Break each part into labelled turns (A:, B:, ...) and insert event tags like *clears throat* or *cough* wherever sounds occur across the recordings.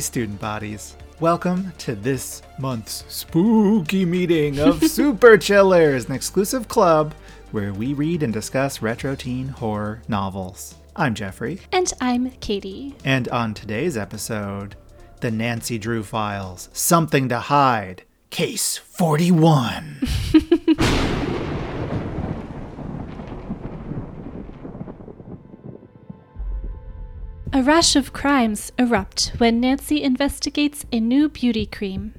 A: Student bodies. Welcome to this month's spooky meeting of *laughs* Super Chillers, an exclusive club where we read and discuss retro teen horror novels. I'm Jeffrey.
B: And I'm Katie.
A: And on today's episode, The Nancy Drew Files Something to Hide, Case 41. *laughs*
B: A rash of crimes erupt when Nancy investigates a new beauty cream.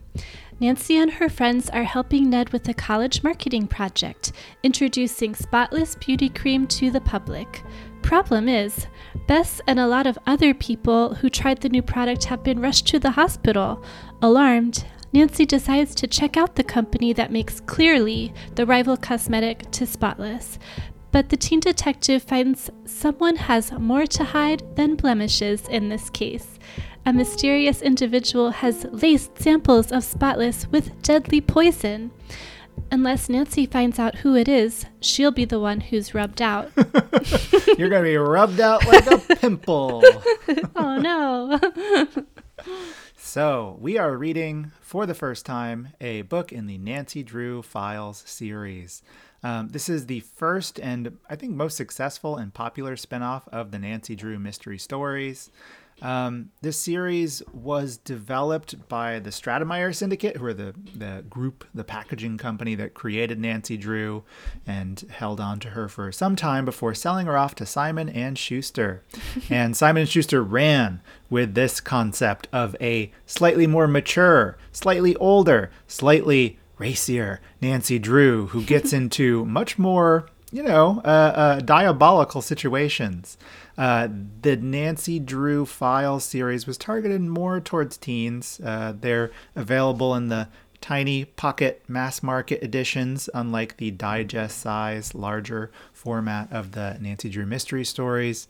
B: Nancy and her friends are helping Ned with a college marketing project, introducing Spotless Beauty Cream to the public. Problem is, Bess and a lot of other people who tried the new product have been rushed to the hospital. Alarmed, Nancy decides to check out the company that makes Clearly the rival cosmetic to Spotless. But the teen detective finds someone has more to hide than blemishes in this case. A mysterious individual has laced samples of Spotless with deadly poison. Unless Nancy finds out who it is, she'll be the one who's rubbed out. *laughs*
A: You're going to be rubbed out like a *laughs* pimple.
B: oh no. *laughs*
A: so, we are reading for the first time a book in the Nancy Drew Files series. Um, this is the first and I think most successful and popular spinoff of the Nancy Drew mystery stories. Um, this series was developed by the Stratemeyer Syndicate, who are the, the group, the packaging company that created Nancy Drew and held on to her for some time before selling her off to Simon and Schuster. *laughs* and Simon and Schuster ran with this concept of a slightly more mature, slightly older, slightly racier Nancy Drew, who gets *laughs* into much more, you know, uh, uh, diabolical situations. Uh, the Nancy Drew Files series was targeted more towards teens. Uh, they're available in the tiny pocket mass market editions, unlike the digest size, larger format of the Nancy Drew mystery stories.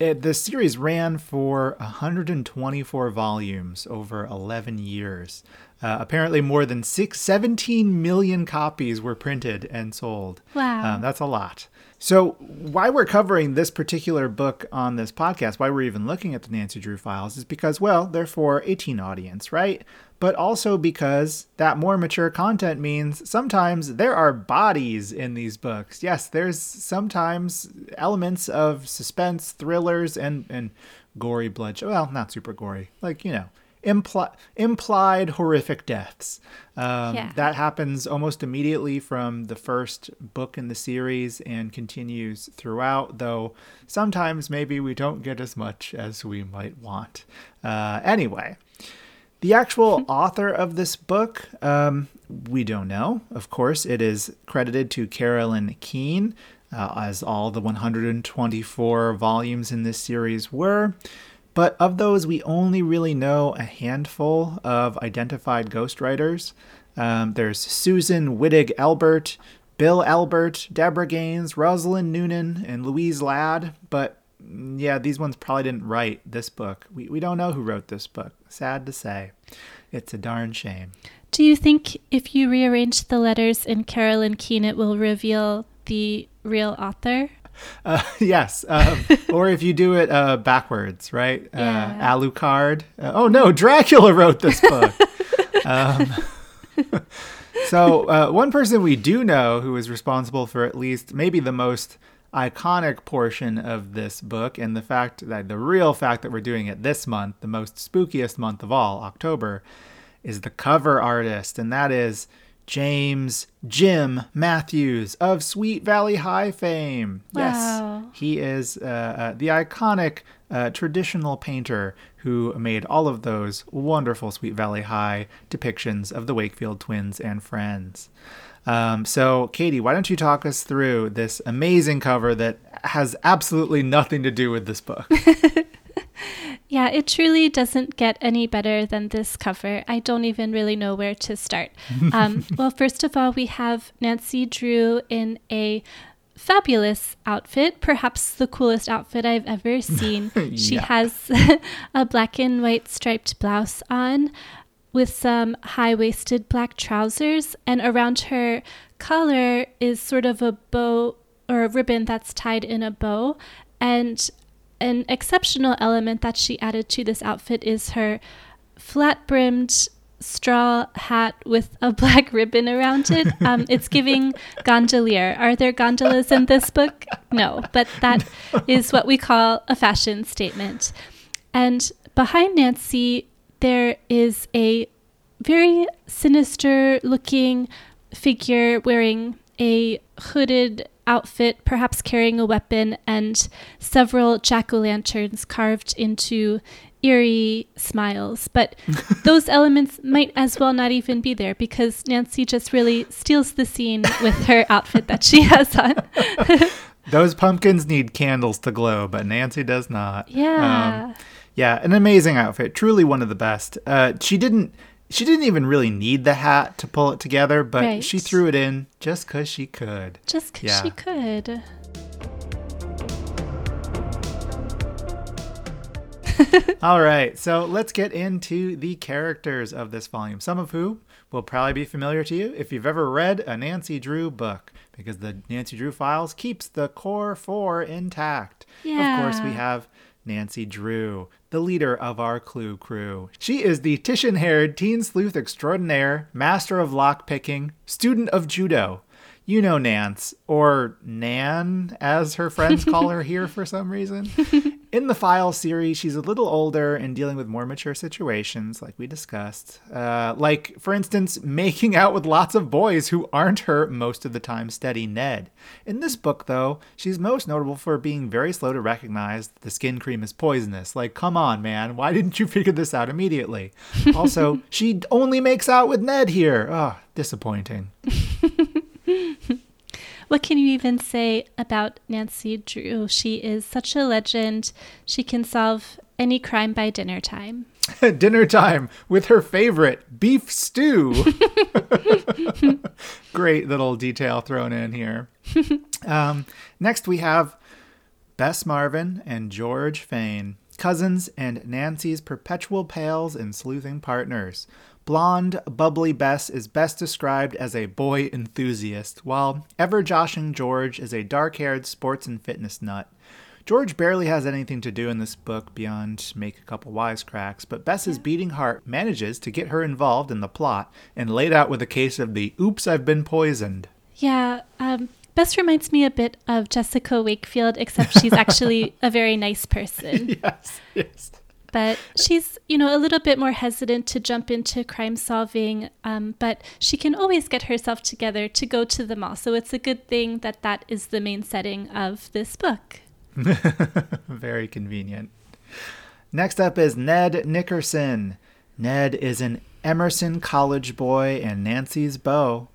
A: It, the series ran for 124 volumes over 11 years. Uh, apparently, more than six, 17 million copies were printed and sold.
B: Wow.
A: Um, that's a lot. So, why we're covering this particular book on this podcast, why we're even looking at the Nancy Drew files, is because, well, they're for a teen audience, right? But also because that more mature content means sometimes there are bodies in these books. Yes, there's sometimes elements of suspense, thrillers, and, and gory bloodshed. Well, not super gory. Like, you know, impli- implied horrific deaths. Um,
B: Yeah.
A: That happens almost immediately from the first book in the series and continues throughout, though sometimes maybe we don't get as much as we might want. Uh, anyway, the actual *laughs* author of this book, um, we don't know. Of course, it is credited to Carolyn Keene, uh, as all the 124 volumes in this series were. But of those, we only really know a handful of identified ghostwriters. Um, there's Susan Wittig Albert, Bill Albert, Deborah Gaines, Rosalind Noonan, and Louise Ladd. But mm, yeah, these ones probably didn't write this book. We, we don't know who wrote this book. Sad to say. It's a darn shame.
B: Do you think if you rearrange the letters in Carolyn Keene, it will reveal the real author?
A: Uh, *laughs* yes, um, *laughs* or if you do it uh, backwards, right?
B: Yeah.
A: Uh, Alucard. Uh, oh no, Dracula wrote this book. um, *laughs* so uh, one person we do know who is responsible for at least maybe the most iconic portion of this book, and the fact that the real fact that we're doing it this month, the most spookiest month of all, October, is the cover artist, and that is James Jim Matthews of Sweet Valley High fame.
B: Wow.
A: Yes, he is uh, uh, the iconic uh, traditional painter who made all of those wonderful Sweet Valley High depictions of the Wakefield twins and friends. Um, so, Katie, why don't you talk us through this amazing cover that has absolutely nothing to do with this book? *laughs*
B: Yeah, it truly doesn't get any better than this cover. I don't even really know where to start. *laughs* Um, well, first of all, we have Nancy Drew in a fabulous outfit, perhaps the coolest outfit I've ever *laughs* seen. She
A: Yeah.
B: has *laughs* a black and white striped blouse on with some high waisted black trousers, and around her collar is sort of a bow or a ribbon that's tied in a bow. And an exceptional element that she added to this outfit is her flat brimmed straw hat with a *laughs* black ribbon around it. Um, it's giving gondolier. Are there gondolas in this book? No, but that *laughs* is what we call a fashion statement. And behind Nancy, there is a very sinister looking figure wearing a hooded outfit, perhaps carrying a weapon, and several jack o' lanterns carved into eerie smiles. But *laughs* those elements might as well not even be there because Nancy just really steals the scene with her outfit that she has on. *laughs*
A: those pumpkins need candles to glow, but Nancy does not.
B: Yeah.
A: Um, yeah, an amazing outfit. Truly one of the best. Uh, she didn't. She didn't even really need the hat to pull it together, but
B: Right.
A: she threw it in just because she could.
B: Just 'cause
A: Yeah.
B: she could. *laughs*
A: All right, so let's get into the characters of this volume, some of who will probably be familiar to you if you've ever read a Nancy Drew book, because the Nancy Drew Files keeps the core four intact. Yeah. Of course, we have Nancy Drew, the leader of our Clue crew. She is the Titian haired teen sleuth extraordinaire, master of lockpicking, student of judo. You know Nance, or Nan, as her friends call her here for some reason. *laughs* In the File series, she's a little older and dealing with more mature situations, like we discussed. Uh, like, for instance, *laughs* making out with lots of boys who aren't her most of the time steady Ned. In this book, though, she's most notable for being very slow to recognize that the skin cream is poisonous. Like, come on, man, why didn't you *laughs* figure this out immediately? Also, *laughs* she only makes out with Ned here. Oh, disappointing.
B: What can you even say about Nancy Drew? She is such a legend. She can solve any crime by dinner time. *laughs*
A: dinner time with her favorite beef stew. *laughs* Great little detail thrown in here. *laughs* Um, next, we have Bess Marvin and George Fayne, cousins and Nancy's perpetual pals and sleuthing partners. Blonde, bubbly Bess is best described as a boy enthusiast, while ever joshing George is a dark haired sports and fitness nut. George barely has anything to do in this book beyond make a couple wisecracks, but Bess's beating heart manages to get her involved in the plot and laid out with a case of the oops, I've been poisoned.
B: Yeah, um, Bess reminds me a bit of Jessica Wakefield, except she's actually *laughs* a very nice person.
A: yes, yes.
B: But she's, you know, a little bit more hesitant to jump into crime solving, um, but she can always get herself together to go to the mall. So it's a good thing that that is the main setting of this book. *laughs*
A: Very convenient. Next up is Ned Nickerson. Ned is an Emerson college boy and Nancy's beau.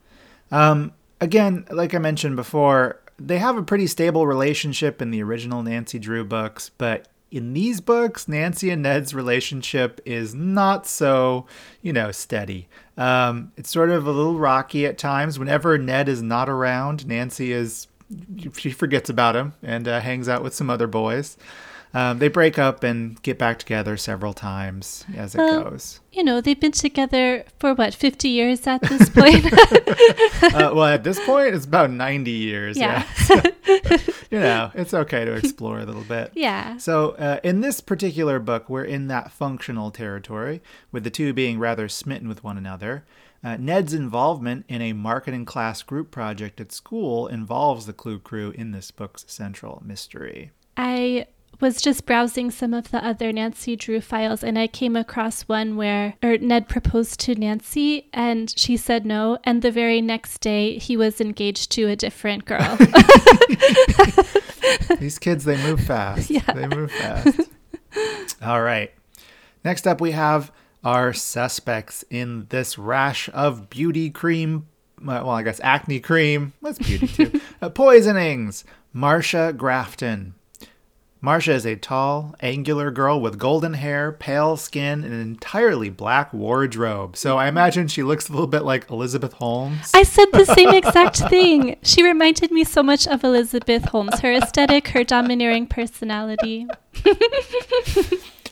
A: Um, again, like I mentioned before, they have a pretty stable relationship in the original Nancy Drew books, but in these books, Nancy and Ned's relationship is not so, you know, steady. Um, it's sort of a little rocky at times. Whenever Ned is not around, Nancy is she forgets about him and uh, hangs out with some other boys. Um, they break up and get back together several times as it
B: Well,
A: goes.
B: You know, they've been together for what, 50 years at this point? *laughs*
A: Uh, well, at this point, it's about 90 years.
B: Yeah.
A: Yeah. *laughs* you know, it's okay to explore a little bit. *laughs*
B: yeah.
A: So, uh, in this particular book, we're in that functional territory, with the two being rather smitten with one another. Uh, Ned's involvement in a marketing class group project at school involves the Clue Crew in this book's central mystery.
B: I was just browsing some of the other Nancy Drew files and I came across one where or Ned proposed to Nancy and she said no and the very next day he was engaged to a different girl. *laughs*
A: These kids, they move fast.
B: Yeah.
A: They move fast. *laughs* All right. Next up, we have our suspects in this rash of beauty cream. Well, I guess acne cream. What's beauty too? *laughs* uh, poisonings. Marcia Grafton. Marcia is a tall, angular girl with golden hair, pale skin, and an entirely black wardrobe. So I imagine she looks a little bit like Elizabeth Holmes.
B: I said the same exact thing. She reminded me so much of Elizabeth Holmes, her aesthetic, her domineering personality. *laughs*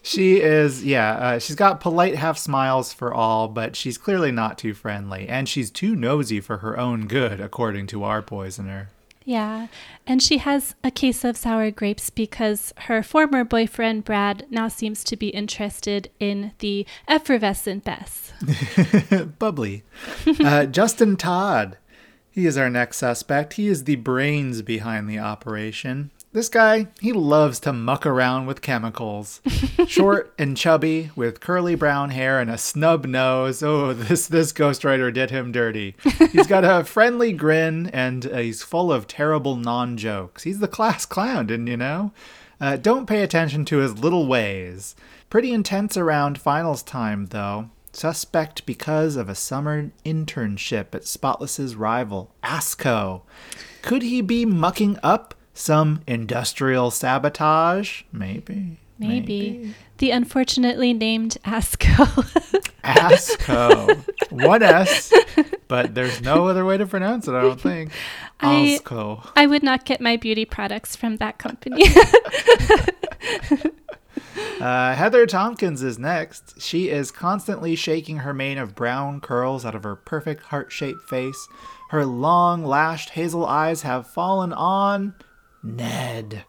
A: She is, yeah, uh, she's got polite half smiles for all, but she's clearly not too friendly, and she's too nosy for her own good, according to our poisoner.
B: Yeah. And she has a case of sour grapes because her former boyfriend, Brad, now seems to be interested in the effervescent Bess. *laughs*
A: Bubbly. Uh, Justin Dodd. He is our next suspect. He is the brains behind the operation. This guy, he loves to muck around with chemicals. *laughs* Short and chubby, with curly brown hair and a snub nose. Oh, *laughs* this this ghostwriter did him dirty. He's got a friendly grin and uh, he's full of terrible non jokes. He's the class clown, didn't you know? Uh, don't pay attention to his little ways. Pretty intense around finals time, though. Suspect because of a summer internship at Spotless's rival, ASCO. Could he be mucking up some industrial sabotage? Maybe.
B: Maybe. The unfortunately named ASCO. *laughs*
A: ASCO. One S, but there's no other way to pronounce it, I don't think. *laughs*
B: I-
A: ASCO.
B: I would not get my beauty products from that company. *laughs*
A: Uh, Heather Tompkins is next. She is constantly shaking her mane of brown curls out of her perfect heart shaped face. Her long, lashed hazel eyes have fallen on Ned.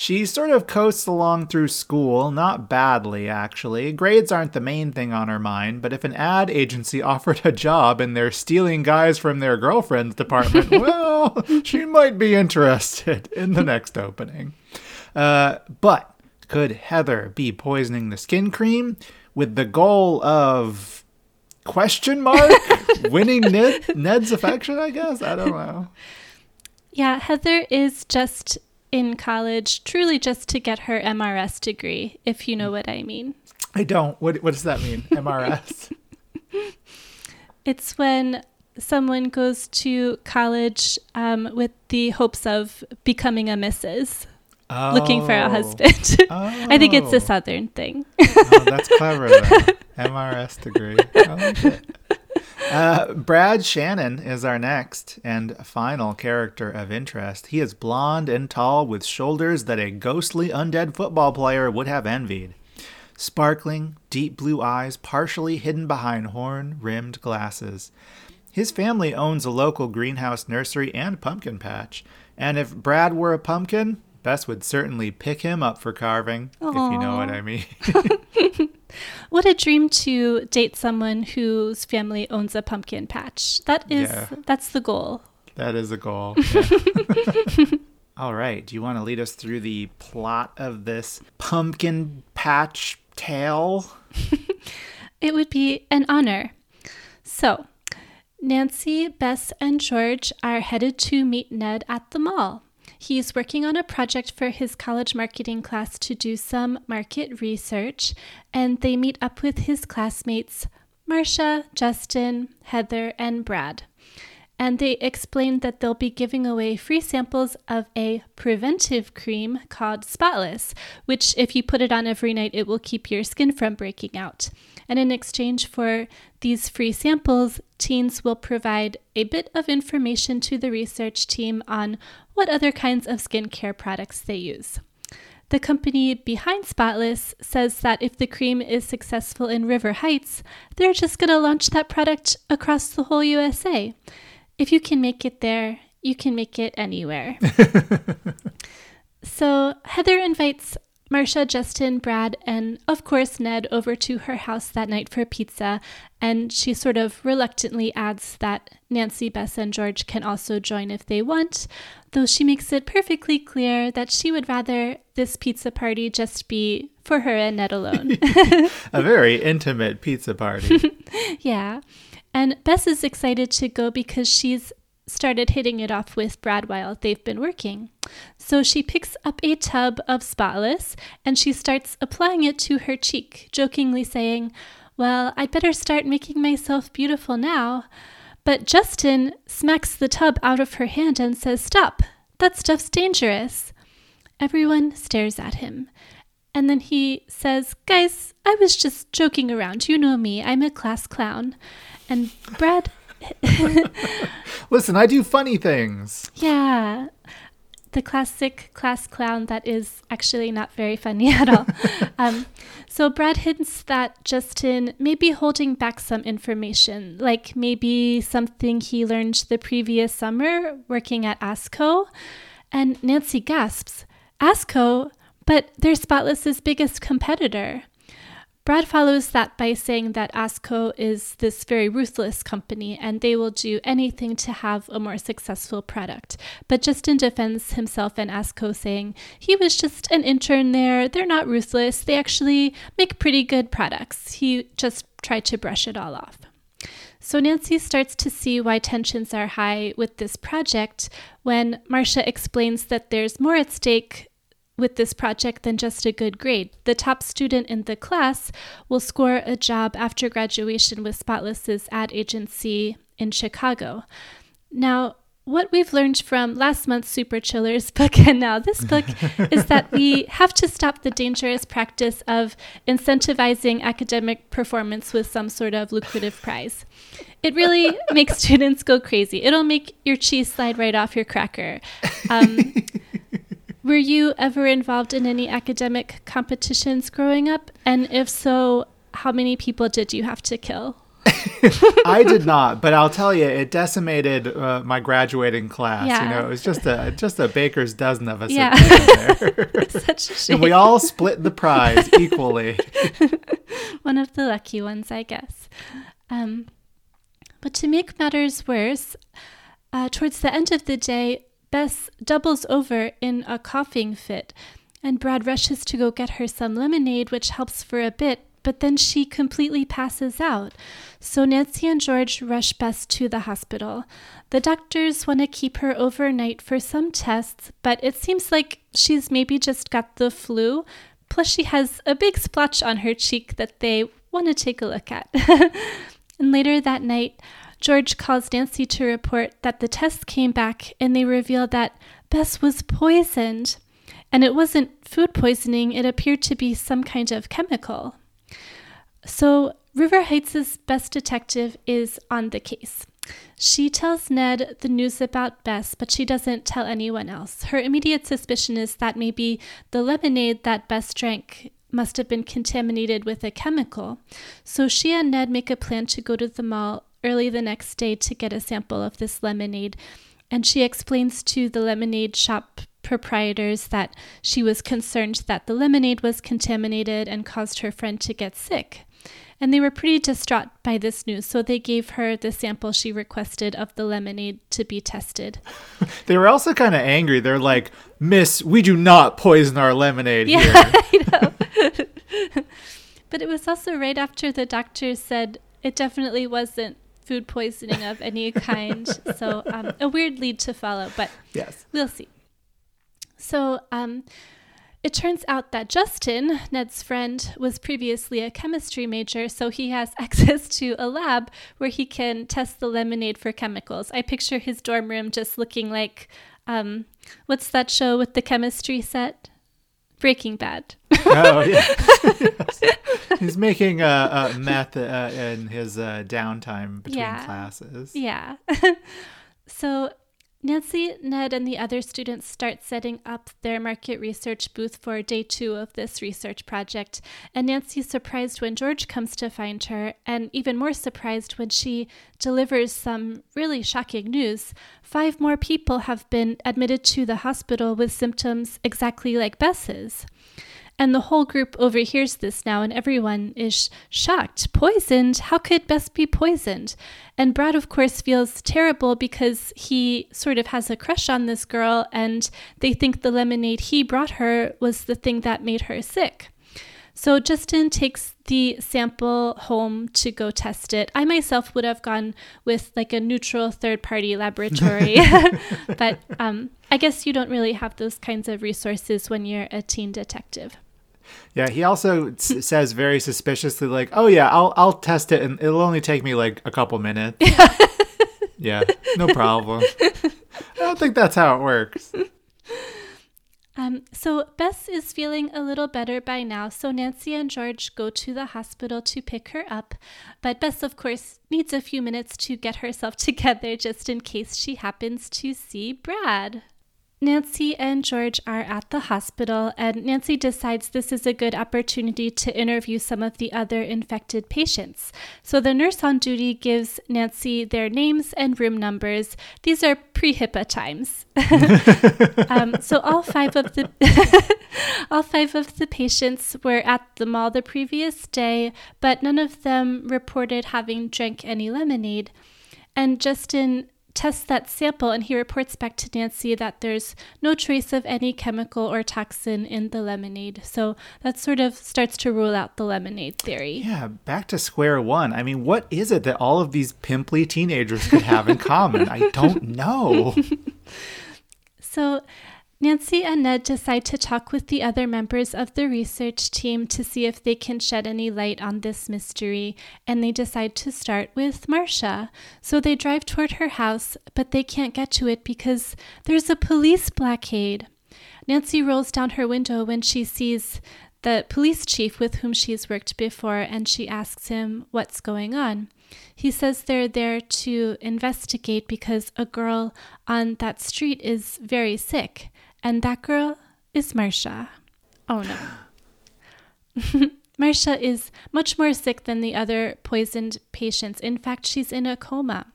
A: She sort of coasts along through school, not badly, actually. Grades aren't the main thing on her mind, but if an ad agency *laughs* offered a job and they're stealing guys from their girlfriend's department, *laughs* well, she might be interested *laughs* in the next opening. Uh, but could Heather be poisoning the skin cream with the goal of question mark winning Ned, Ned's affection? I guess I don't know.
B: Yeah, Heather is just in college, truly just to get her MRS degree, if you know what I mean.
A: I don't. What what does that mean? MRS. *laughs*
B: It's when someone goes to college um, with the hopes of becoming a missus, looking for a
A: Oh.
B: husband. *laughs* I think it's
A: Oh.
B: a southern thing.
A: Oh, that's clever. Though. MRS degree. I like it. *laughs* *laughs* Uh, Brad Shannon is our next and final character of interest. He is blonde and tall with shoulders that a ghostly undead football player would have envied. Sparkling, deep blue eyes partially hidden behind horn rimmed glasses. His family owns a local greenhouse nursery and pumpkin patch, and if Brad were a pumpkin, Bess would certainly pick him up for carving, if you know what I mean. *laughs* *laughs*
B: What a dream to date someone whose family owns a pumpkin patch. That is
A: Yeah.
B: that's the goal.
A: That is a goal. *laughs* yeah. All right. Do you want to lead us through the plot of this pumpkin patch tale? *laughs*
B: It would be an honor. So, Nancy, Bess, and George are headed to meet Ned at the mall. He's working on a project for his college marketing class to do some market research, and they meet up with his classmates, Marcia, Justin, Heather, and Brad. And they explain that they'll be giving away free samples of a preventive cream called Spotless, which, if you put it on every night, it will keep your skin from breaking out. And in exchange for these free samples, teens will provide a bit of information to the research team on what other kinds of skincare products they use. The company behind Spotless says that if the cream is successful in River Heights, they're just going to launch that product across the whole USA. If you can make it there, you can make it anywhere. *laughs* so Heather invites Marcia, Justin, Brad, and of course Ned over to her house that night for pizza, and she sort of reluctantly adds that Nancy, Bess, and George can also join if they want, though she makes it perfectly clear that she would rather this pizza party just be for her and Ned alone. *laughs*
A: A very intimate pizza party. *laughs*
B: Yeah. And Bess is excited to go because she's started hitting it off with Brad while they've been working. So she picks up a tub of Spotless and she starts applying it to her cheek, jokingly saying, Well, I'd better start making myself beautiful now. But Justin smacks the tub out of her hand and says, Stop, that stuff's dangerous. Everyone stares at him. And then he says, Guys, I was just joking around. You know me, I'm a class clown. And Brad, *laughs*
A: Listen, I do funny things.
B: yeah, the classic class clown that is actually not very funny *laughs* at all. um, So Brad hints that Justin may be holding back some information, like maybe something he learned the previous summer working at ASCO. And Nancy gasps, ASCO? But they're Spotless's biggest competitor. Brad follows that by saying that ASCO is this very ruthless company and they will do anything to have a more successful product. But Justin defends himself and ASCO, saying he was just an intern there. They're not ruthless. They actually make pretty good products. He just tried to brush it all off. So Nancy starts to see why tensions are high with this project when Marcia explains that there's more at stake with this project than just a good grade. The top student in the class will score a job after graduation with Spotless's ad agency in Chicago. Now, what we've learned from last month's Super Chillers *laughs* book and now this book *laughs* is that we have to stop the dangerous practice of incentivizing academic performance with some sort of lucrative prize. It really *laughs* makes students go crazy. It'll make your cheese slide right off your cracker. Um, were you ever involved in any academic competitions growing up? And if so, how many people did you have to kill? *laughs*
A: I did not, but I'll tell you, it decimated uh, my graduating class. Yeah. You know, it was just a just a baker's dozen of us. Yeah, *laughs* such a shame. And we all split the prize *laughs* equally.
B: One of the lucky ones, I guess. Um, but to make matters worse, uh, towards the end of the day, Bess doubles over in a coughing fit, and Brad rushes to go get her some lemonade, which helps for a bit, but then she completely passes out. So Nancy and George rush Bess to the hospital. The doctors want to keep her overnight for some tests, but it seems like she's maybe just got the flu. Plus, she has a big splotch on her cheek that they want to take a look at. *laughs* and later that night, George calls Nancy to report that the tests came back and they revealed that Bess was poisoned. And it wasn't food poisoning, it appeared to be some kind of chemical. So, River Heights' best detective is on the case. She tells Ned the news about Bess, but she doesn't tell anyone else. Her immediate suspicion is that maybe the lemonade that Bess drank must have been contaminated with a chemical. So she and Ned make a plan to go to the mall early the next day to get a sample of this lemonade. And she explains to the lemonade shop proprietors that she was concerned that the lemonade was contaminated and caused her friend to get sick. And they were pretty distraught by this news, so they gave her the sample she requested of the lemonade to be tested. *laughs*
A: they were also kind of angry. They're like, Miss, we do not poison our lemonade yeah, *laughs* here. I
B: know. *laughs* but it was also right after the doctor said it definitely wasn't food poisoning of any kind. *laughs* so um, a weird lead to follow, but yes, we'll see. So um, it turns out that Justin, Ned's friend, was previously a chemistry major, so he has *laughs* access to a lab where he can test the lemonade for chemicals. I picture his dorm room just looking like um, what's that show with the chemistry set? Breaking Bad. oh yeah. *laughs* *laughs*
A: He's making a, a meth uh, in his uh, downtime between yeah. classes.
B: Yeah. *laughs* so Nancy, Ned, and the other students start setting up their market research booth for day two of this research project. And Nancy's surprised when George comes to find her, and even more surprised when she delivers some really shocking news. Five more people have been admitted to the hospital with symptoms exactly like Bess's. And the whole group overhears this now, and everyone is shocked. Poisoned? How could Bess be poisoned? And Brad, of course, feels terrible because he sort of has a crush on this girl, and they think the lemonade he brought her was the thing that made her sick. So Justin takes the sample home to go test it. I myself would have gone with like a neutral third party laboratory, *laughs* but um, I guess you don't really have those kinds of resources when you're a teen detective.
A: Yeah, he also s- says very suspiciously, like, "Oh yeah, I'll I'll test it, and it'll only take me like a couple minutes." *laughs* yeah, no problem. I don't think that's how it works.
B: Um, so Bess is feeling a little better by now, so Nancy and George go to the hospital to pick her up. But Bess, of course, needs a few minutes to get herself *laughs* together just in case she happens to see Brad. Nancy and George are at the hospital, and Nancy decides this is a good opportunity to interview some of the other infected patients. So the nurse on duty gives Nancy their names and room numbers. These are pre HIPAA times. *laughs* um, so all five of the *laughs* all five of the patients were at the mall the previous day, but none of them reported having drank any lemonade. And Justin tests that sample and he reports back to Nancy that there's no trace of any chemical or toxin in the lemonade. So that sort of starts to rule out the lemonade theory.
A: Yeah, back to square one. I mean, what is it that all of these pimply teenagers could have in common? I don't know. *laughs*
B: so Nancy and Ned decide to talk with the other members of the research team to see if they can shed any light on this mystery, and they decide to start with Marcia. So they drive toward her house, but they can't get to it because there's a police blockade. Nancy rolls down her window when she sees the police chief with whom she's worked before, and she asks him what's going on. He says they're there to investigate because a girl on that street is very sick. And that girl is Marcia. Oh no. *laughs* Marcia is much more sick than the other poisoned patients. In fact, she's in a coma.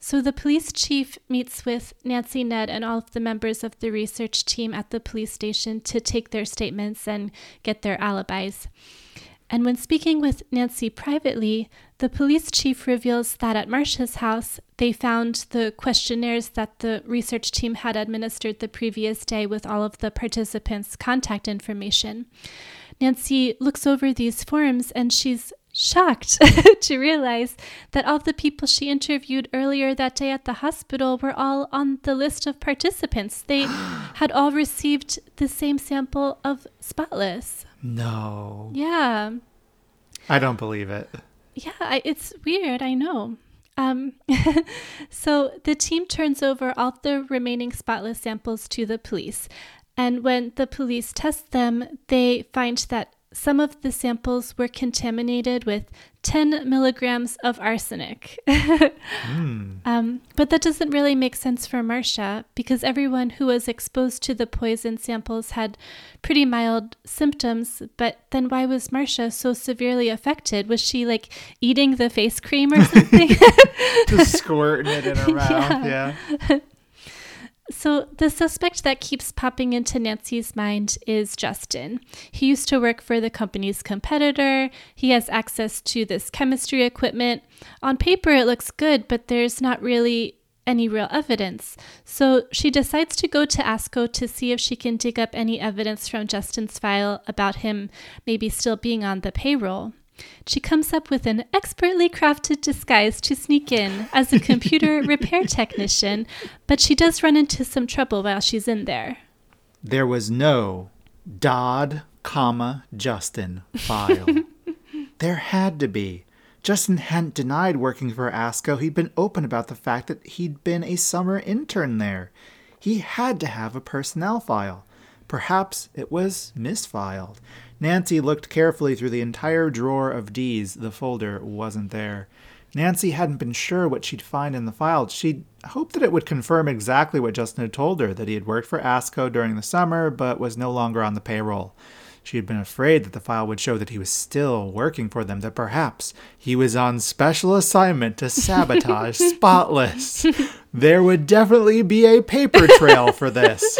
B: So the police chief meets with Nancy Ned and all of the members of the research team at the police station to take their statements and get their alibis. And when speaking with Nancy privately, the police chief reveals that at Marcia's house, they found the questionnaires that the research team had administered the previous day with all of the participants' contact information. Nancy looks over these forms and she's shocked *laughs* to realize that all the people she interviewed earlier that day at the hospital were all on the list of participants. They *gasps* had all received the same sample of spotless.
A: No.
B: Yeah.
A: I don't believe it.
B: Yeah, I, it's weird. I know. Um, *laughs* so the team turns over all the remaining spotless samples to the police. And when the police test them, they find that some of the samples were contaminated with 10 milligrams of arsenic. mm. um, but that doesn't really make sense for Marcia because everyone who was exposed to the poison samples had pretty mild symptoms. But then why was Marcia so severely affected? Was she like eating the face cream or *laughs* something?
A: Just squirting it in her *laughs* mouth. Yeah. yeah. *laughs*
B: So, the suspect that keeps popping into Nancy's mind is Justin. He used to work for the company's competitor. He has access to this chemistry equipment. On paper, it looks good, but there's not really any real evidence. So she decides to go to ASCO to see if she can dig up any evidence from Justin's file about him maybe still being on the payroll. She comes up with an expertly crafted disguise to sneak in as a computer *laughs* repair technician, but she does run into some trouble while she's in there.
A: There was no Dodd, comma, Justin file. *laughs* there had to be. Justin hadn't denied working for ASCO. He'd been open about the fact that he'd been a summer intern there. He had to have a personnel file. Perhaps it was misfiled. Nancy looked carefully through the entire drawer of D's. The folder wasn't there. Nancy hadn't been sure what she'd find in the file. She'd hoped that it would confirm exactly what Justin had told her that he had worked for ASCO during the summer but was no longer on the payroll. She had been afraid that the file would show that he was still working for them, that perhaps he was on special assignment to sabotage *laughs* Spotless. There would definitely be a paper trail for this.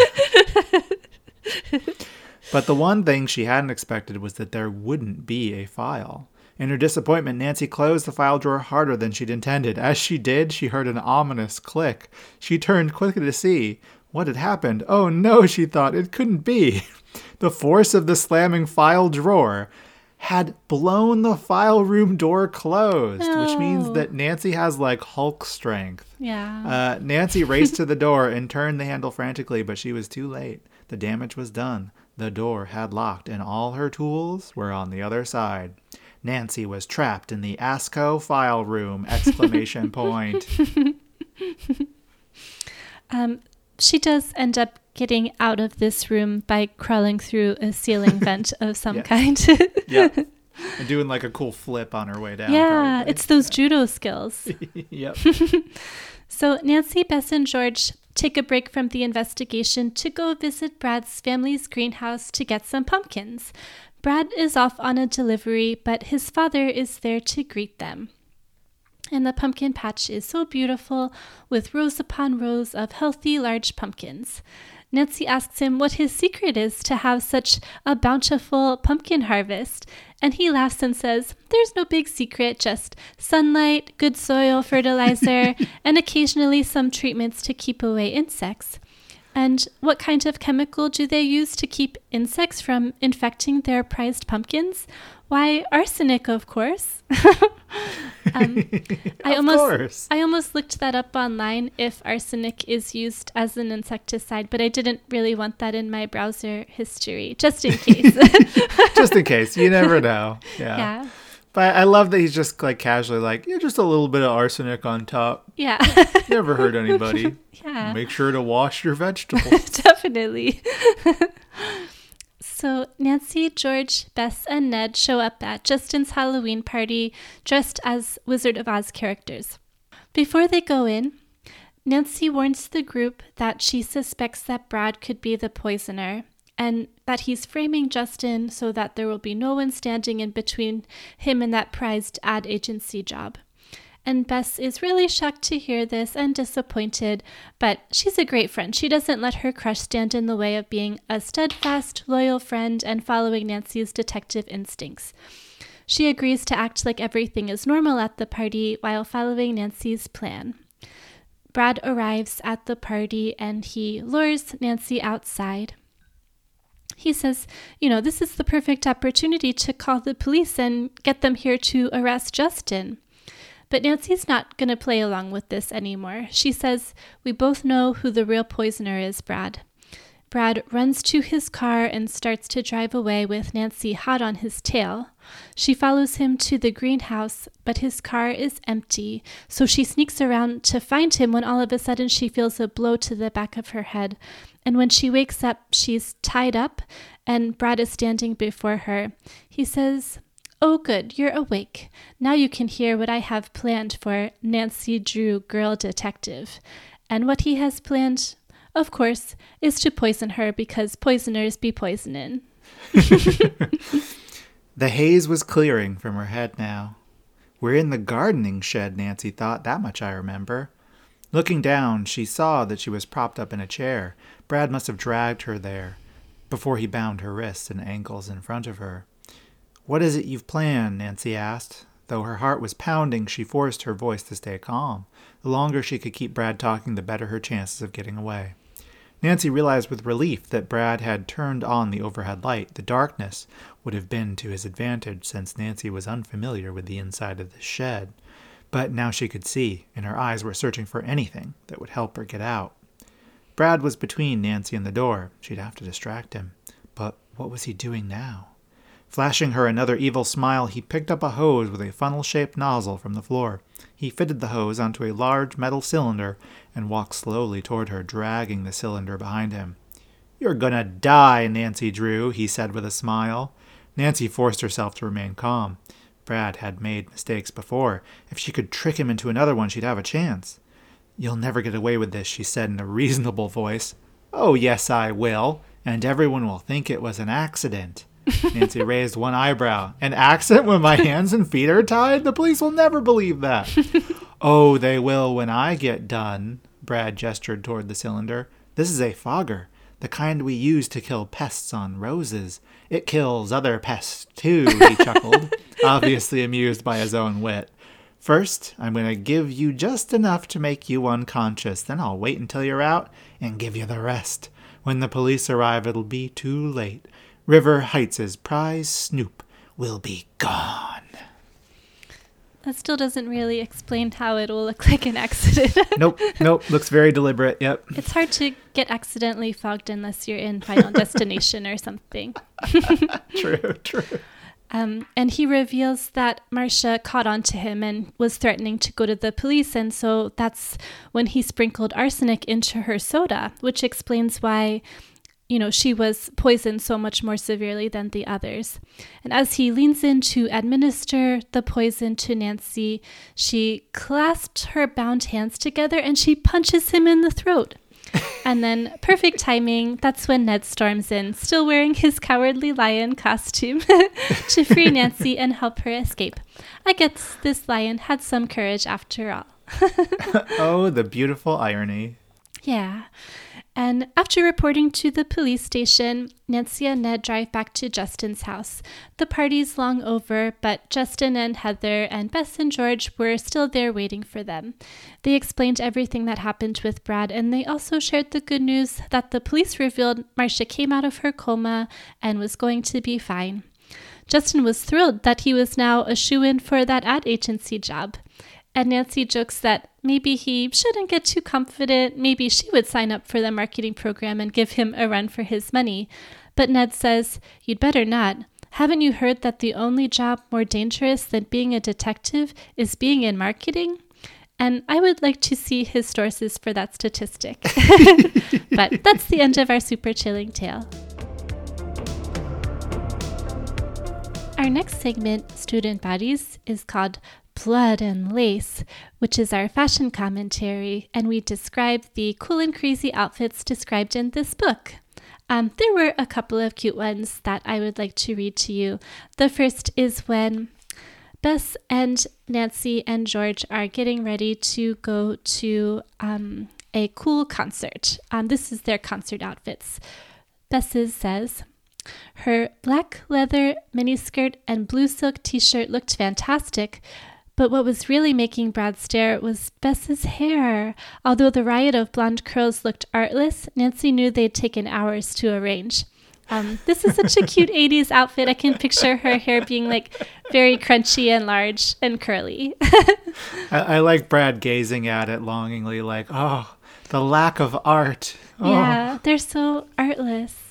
A: *laughs* But the one thing she hadn't expected was that there wouldn't be a file. In her disappointment, Nancy closed the file drawer harder than she'd intended. As she did, she heard an ominous click. She turned quickly to see what had happened. Oh no, she thought, it couldn't be. *laughs* The force of the slamming file drawer had blown the file room door closed, no. which means that Nancy has like Hulk strength.
B: Yeah.
A: Uh, Nancy raced to the *laughs* door and turned the handle frantically, but she was too late. The damage was done. The door had locked, and all her tools were on the other side. Nancy was trapped in the ASCO file room! *laughs* Exclamation point.
B: um, she does end up getting out of this room by crawling through a ceiling *laughs* vent of some kind.
A: yeah. *laughs* And doing like a cool flip on her way down.
B: Yeah, probably. it's those judo skills.
A: yep.
B: So Nancy, Bess, and George take a break from the investigation to go visit Brad's family's greenhouse to get some pumpkins. Brad is off on a delivery, but his father is there to greet them. And the pumpkin patch is so beautiful, with rows upon rows of healthy, large pumpkins. Nancy asks him what his secret is to have such a bountiful pumpkin harvest, and he laughs and says, There's no big secret, just sunlight, good soil, fertilizer, *laughs* and occasionally some treatments to keep away insects. And what kind of chemical do they use to keep insects from infecting their prized pumpkins? Why, arsenic, of course. *laughs* um, *laughs* I almost, course. I almost looked that up online if arsenic is used as an insecticide, but I didn't really want that in my browser history, just in case. *laughs*
A: just in case, you never *laughs* know. Yeah. yeah. But I love that he's just like casually like, yeah, just a little bit of arsenic on top.
B: Yeah.
A: Never hurt anybody.
B: Yeah.
A: Make sure to wash your vegetables.
B: Definitely. So, Nancy, George, Bess, and Ned show up at Justin's Halloween party dressed as Wizard of Oz characters. Before they go in, Nancy warns the group that she suspects that Brad could be the poisoner and that he's framing Justin so that there will be no one standing in between him and that prized ad agency job. And Bess is really shocked to hear this and disappointed, but she's a great friend. She doesn't let her crush stand in the way of being a steadfast, loyal friend and following Nancy's detective instincts. She agrees to act like everything is normal at the party while following Nancy's plan. Brad arrives at the party and he lures Nancy outside. He says, You know, this is the perfect opportunity to call the police and get them here to arrest Justin. But Nancy's not going to play along with this anymore. She says, We both know who the real poisoner is, Brad. Brad runs to his car and starts to drive away with Nancy hot on his tail. She follows him to the greenhouse, but his car is empty, so she sneaks around to find him when all of a sudden she feels a blow to the back of her head. And when she wakes up, she's tied up, and Brad is standing before her. He says, Oh, good, you're awake. Now you can hear what I have planned for Nancy Drew, Girl Detective. And what he has planned, of course, is to poison her because poisoners be poisonin'. *laughs*
A: the haze was clearing from her head now. We're in the gardening shed, Nancy thought. That much I remember. Looking down, she saw that she was propped up in a chair. Brad must have dragged her there before he bound her wrists and ankles in front of her. What is it you've planned? Nancy asked. Though her heart was pounding, she forced her voice to stay calm. The longer she could keep Brad talking, the better her chances of getting away. Nancy realized with relief that Brad had turned on the overhead light. The darkness would have been to his advantage since Nancy was unfamiliar with the inside of the shed. But now she could see, and her eyes were searching for anything that would help her get out. Brad was between Nancy and the door. She'd have to distract him. But what was he doing now? Flashing her another evil smile, he picked up a hose with a funnel shaped nozzle from the floor. He fitted the hose onto a large metal cylinder and walked slowly toward her, dragging the cylinder behind him. You're gonna die, Nancy Drew, he said with a smile. Nancy forced herself to remain calm. Brad had made mistakes before. If she could trick him into another one, she'd have a chance. You'll never get away with this, she said in a *laughs* reasonable voice. Oh, yes, I will, and everyone will think it was an accident. Nancy raised one eyebrow. An accident when my hands and feet are tied? The police will never believe that. *laughs* oh, they will when I get done. Brad gestured toward the cylinder. This is a fogger, the kind we use to kill pests on roses. It kills other pests too, he *laughs* chuckled, obviously amused by his own wit. First, I'm going to give you just enough to make you unconscious. Then I'll wait until you're out and give you the rest. When the police arrive, it'll be too late. River Heights' prize Snoop will be gone.
B: That still doesn't really explain how it will look *laughs* like an accident.
A: nope, nope. Looks very deliberate. Yep.
B: It's hard to get accidentally fogged unless you're in Final *laughs* Destination or something. *laughs*
A: true, true.
B: Um, and he reveals that Marcia caught on to him and was threatening to go to the police. And so that's when he sprinkled arsenic into her soda, which explains why you know, she was poisoned so much more severely than the others. And as he leans in to administer the poison to Nancy, she clasps her bound hands together and she punches him in the throat. *laughs* and then, perfect timing, that's when Ned storms in, still wearing his cowardly lion costume, *laughs* to free Nancy *laughs* and help her escape. I guess this lion had some courage after all.
A: oh, the beautiful irony.
B: Yeah. And after reporting to the police station, Nancy and Ned drive back to Justin's house. The party's long over, but Justin and Heather and Bess and George were still there waiting for them. They explained everything that happened with Brad, and they also shared the good news that the police revealed Marcia came out of her coma and was going to be fine. Justin was thrilled that he was now a shoe in for that ad agency job. And Nancy jokes that maybe he shouldn't get too confident. Maybe she would sign up for the marketing program and give him a run for his money. But Ned says, You'd better not. Haven't you heard that the only job more dangerous than being a detective is being in marketing? And I would like to see his sources for that statistic. *laughs* but that's the end of our super chilling tale. Our next segment, Student Bodies, is called Blood and Lace, which is our fashion commentary, and we describe the cool and crazy outfits described in this book. Um, there were a couple of cute ones that I would like to read to you. The first is when Bess and Nancy and George are getting ready to go to um, a cool concert. Um, this is their concert outfits. Bess's says, her black leather miniskirt and blue silk t shirt looked fantastic, but what was really making Brad stare was Bess's hair. Although the riot of blonde curls looked artless, Nancy knew they'd taken hours to arrange. Um, this is such a cute *laughs* 80s outfit. I can picture her hair being like very crunchy and large and curly.
A: I, I, like Brad gazing at it longingly, like, oh, the lack of art. Oh.
B: Yeah, they're so artless.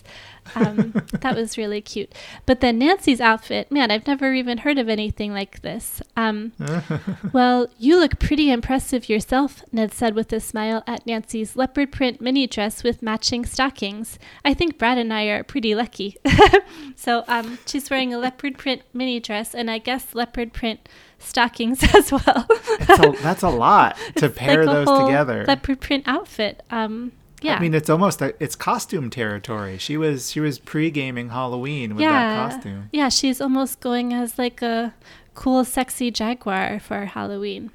B: Um, that was really cute. But then Nancy's outfit, man, I've never even heard of anything like this. Um, *laughs* well, you look pretty impressive yourself, Ned said with a smile at Nancy's leopard print mini dress with matching stockings. I think Brad and I are pretty lucky. *laughs* so um, she's wearing a leopard print mini dress and I guess leopard print stockings *laughs* as well.
A: that's, a, that's a lot to pair like those together.
B: Leopard print outfit. Um, yeah.
A: I mean, it's almost a, it's costume territory. She was she was pre gaming Halloween with yeah. that costume.
B: Yeah, she's almost going as like a cool, sexy jaguar for Halloween.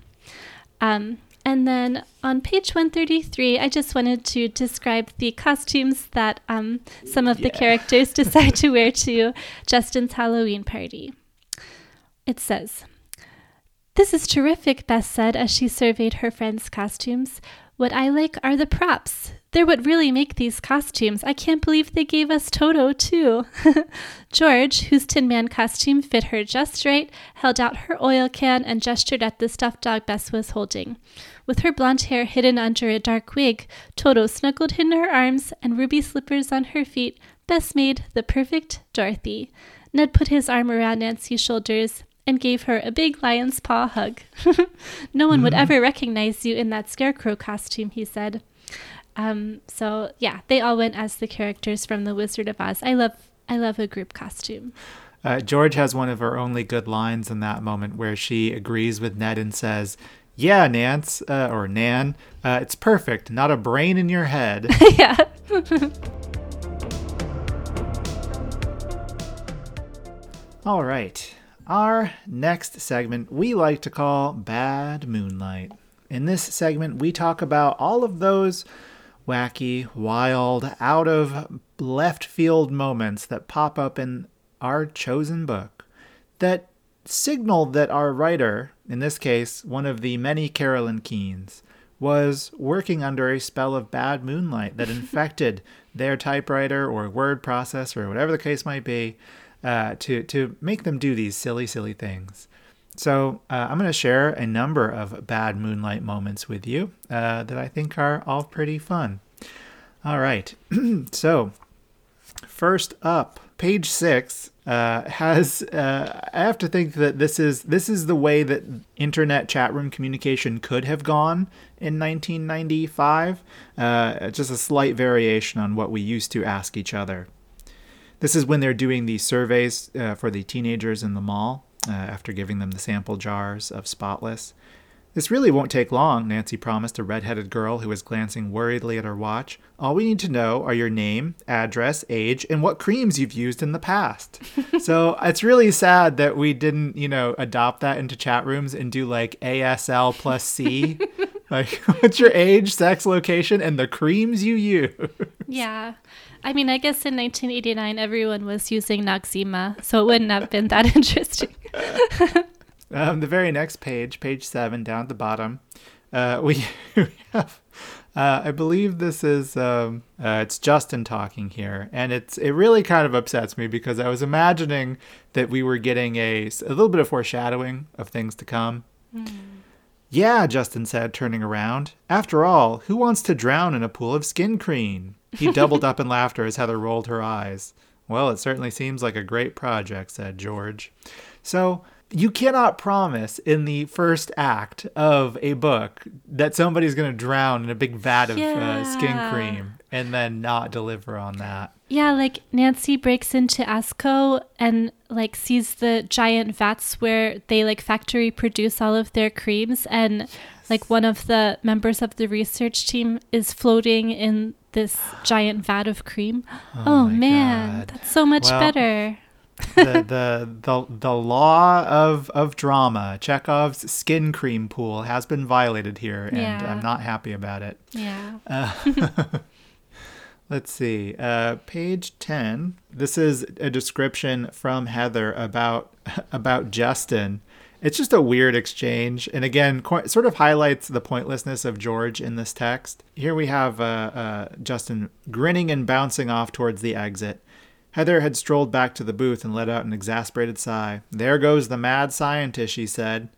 B: Um, and then on page 133, I just wanted to describe the costumes that um, some of yeah. the characters *laughs* decide to wear to Justin's Halloween party. It says, This is terrific, Bess said as she surveyed her friends' costumes. What I like are the props. They're what really make these costumes. I can't believe they gave us Toto, too. *laughs* George, whose Tin Man costume fit her just right, held out her oil can and gestured at the stuffed dog Bess was holding. With her blonde hair hidden under a dark wig, Toto snuggled in her arms, and ruby slippers on her feet, Bess made the perfect Dorothy. Ned put his arm around Nancy's shoulders and gave her a big lion's paw hug. *laughs* no one would mm-hmm. ever recognize you in that scarecrow costume, he said. Um, so yeah, they all went as the characters from The Wizard of Oz. I love I love a group costume.
A: Uh, George has one of her only good lines in that moment where she agrees with Ned and says, "Yeah, Nance uh, or Nan, uh, it's perfect. Not a brain in your head." *laughs*
B: yeah. *laughs*
A: All right. Our next segment we like to call Bad Moonlight. In this segment, we talk about all of those wacky, wild, out of left field moments that pop up in our chosen book that signal that our writer, in this case, one of the many Carolyn Keenes, was working under a spell of bad moonlight that *laughs* infected their typewriter or word processor or whatever the case might be uh, to, to make them do these silly, silly things. So, uh, I'm going to share a number of bad moonlight moments with you uh, that I think are all pretty fun. All right. *clears throat* so, first up, page six uh, has uh, I have to think that this is this is the way that internet chat room communication could have gone in 1995. Uh, just a slight variation on what we used to ask each other. This is when they're doing these surveys uh, for the teenagers in the mall uh, after giving them the sample jars of Spotless. This really won't take long, Nancy promised a red-headed girl who was glancing worriedly at her watch. All we need to know are your name, address, age, and what creams you've used in the past. *laughs* so it's really sad that we didn't, you know, adopt that into chat rooms and do like ASL plus C. *laughs* like, *laughs* what's your age, sex, location, and the creams you use?
B: Yeah. I mean, I guess in 1989, everyone was using Noxzema, so it wouldn't have been that *laughs* interesting. *laughs*
A: Um, the very next page, page seven, down at the bottom, uh, we, *laughs* we have. Uh, I believe this is um, uh, it's Justin talking here, and it's it really kind of upsets me because I was imagining that we were getting a, a little bit of foreshadowing of things to come. Mm. Yeah, Justin said, turning around. After all, who wants to drown in a pool of skin cream? He *laughs* doubled up in laughter as Heather rolled her eyes. Well, it certainly seems like a great project, said George. So you cannot promise in the first act of a book that somebody's going to drown in a big vat of yeah. uh, skin cream and then not deliver on that.
B: Yeah, like Nancy breaks into Asco and like sees the giant vats where they like factory produce all of their creams and yes. like one of the members of the research team is floating in this giant vat of cream. Oh, oh man, God. that's so much well, better
A: the, the the the law of of drama, Chekhov's skin cream pool, has been violated here, and yeah. I'm not happy about it.
B: Yeah.
A: Uh, *laughs* let's see. Uh, page ten. This is a description from Heather about about Justin. It's just a weird exchange, and again, qu- sort of highlights the pointlessness of George in this text. Here we have uh, uh Justin grinning and bouncing off towards the exit. Heather had strolled back to the booth and let out an exasperated sigh. There goes the mad scientist, she said.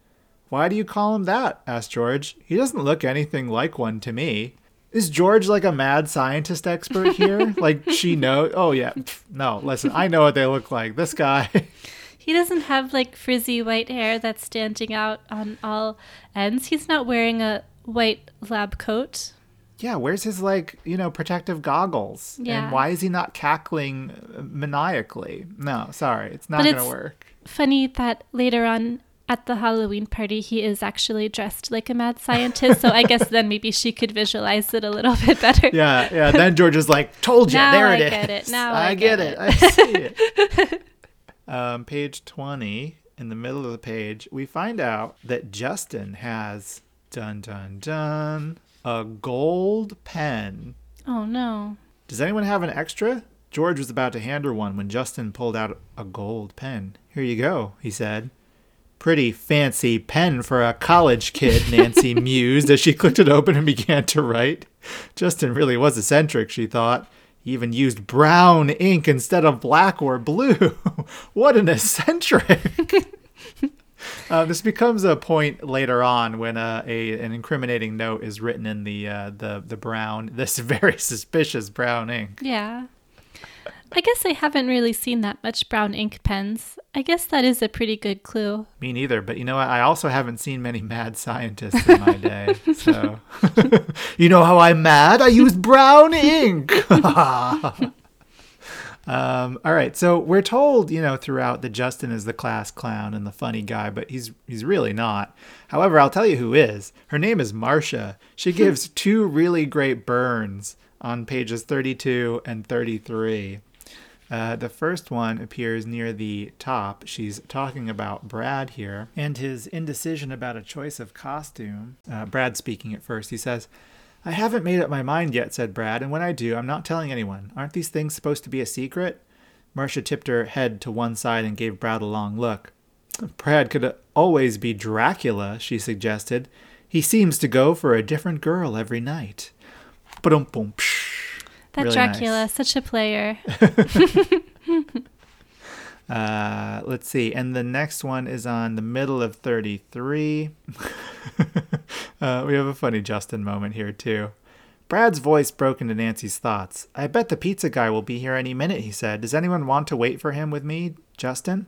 A: Why do you call him that? asked George. He doesn't look anything like one to me. Is George like a mad scientist expert here? *laughs* like she knows? Oh yeah. No, listen, I know what they look like. This guy. *laughs*
B: he doesn't have like frizzy white hair that's standing out on all ends. He's not wearing a white lab coat
A: yeah, where's his like, you know, protective goggles? Yeah. And why is he not cackling maniacally? No, sorry, it's not going to work.
B: Funny that later on at the Halloween party he is actually dressed like a mad scientist, so I guess then maybe she could visualize it a little bit better. *laughs*
A: Yeah, yeah, then George is like, "Told you,
B: now
A: there
B: I
A: it
B: get
A: is.
B: It. Now I,
A: I
B: get,
A: get it. it. I see it." *laughs* um, page 20 in the middle of the page, we find out that Justin has dun dun dun a gold pen.
B: Oh no.
A: Does anyone have an extra? George was about to hand her one when Justin pulled out a gold pen. Here you go, he said. Pretty fancy pen for a college kid, *laughs* Nancy mused as she clicked it open and began to write. Justin really was eccentric, she thought. He even used brown ink instead of black or blue. *laughs* what an eccentric! *laughs* Uh, this becomes a point later on when uh, a an incriminating note is written in the uh, the the brown this *laughs* very suspicious brown ink.
B: Yeah. I guess I haven't really seen that much brown ink pens. I guess that is a pretty good clue.
A: Me neither, but you know? I also haven't seen many mad scientists in my day. So, *laughs* *laughs* you know how I'm mad? I use brown ink. Um, all right, so we're told, you know, throughout that Justin is the class clown and the funny guy, but he's he's really not. However, I'll tell you who is. Her name is Marcia. She gives two really great burns on pages 32 and 33. Uh, the first one appears near the top. She's talking about Brad here and his indecision about a choice of costume. Uh, Brad speaking at first. He says, I haven't made up my mind yet, said Brad, and when I do, I'm not telling anyone. Aren't these things supposed to be a secret? Marcia tipped her head to one side and gave Brad a long look. Brad could always be Dracula, she suggested. He seems to go for a different girl every night.
B: That really Dracula, nice. such a player. *laughs* *laughs*
A: uh, let's see. And the next one is on the middle of 33. *laughs* Uh, we have a funny Justin moment here, too. Brad's voice broke into Nancy's thoughts. I bet the pizza guy will be here any minute, he said. Does anyone want to wait for him with me, Justin?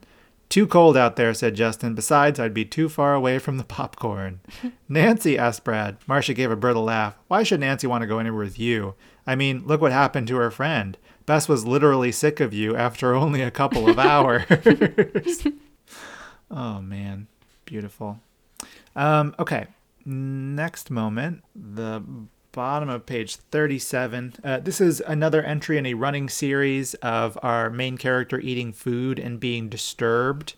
A: Too cold out there, said Justin. Besides, I'd be too far away from the popcorn. *laughs* Nancy, asked Brad. Marcia gave a brittle laugh. Why should Nancy want to go anywhere with you? I mean, look what happened to her friend. Bess was literally sick of you after *laughs* only a couple of hours. *laughs* oh, man. Beautiful. Um, okay. Next moment, the bottom of page 37. Uh, this is another entry in a running series of our main character eating food and being disturbed.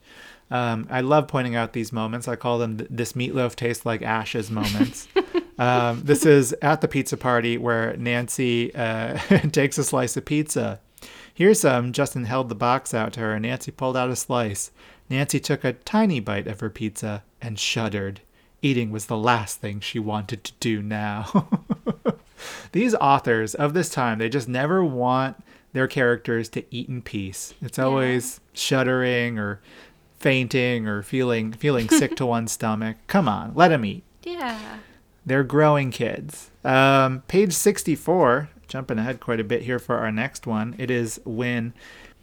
A: Um, I love pointing out these moments. I call them th- this meatloaf tastes like ashes moments. *laughs* um, this is at the pizza party where Nancy uh, *laughs* takes a slice of pizza. Here's some. Justin held the box out to her, and Nancy pulled out a slice. Nancy took a tiny bite of her pizza and shuddered. Eating was the last thing she wanted to do now. *laughs* These authors of this time, they just never want their characters to eat in peace. It's always yeah. shuddering or fainting or feeling feeling sick to *laughs* one's stomach. Come on, let them eat.
B: Yeah.
A: They're growing kids. Um, page 64, jumping ahead quite a bit here for our next one. It is when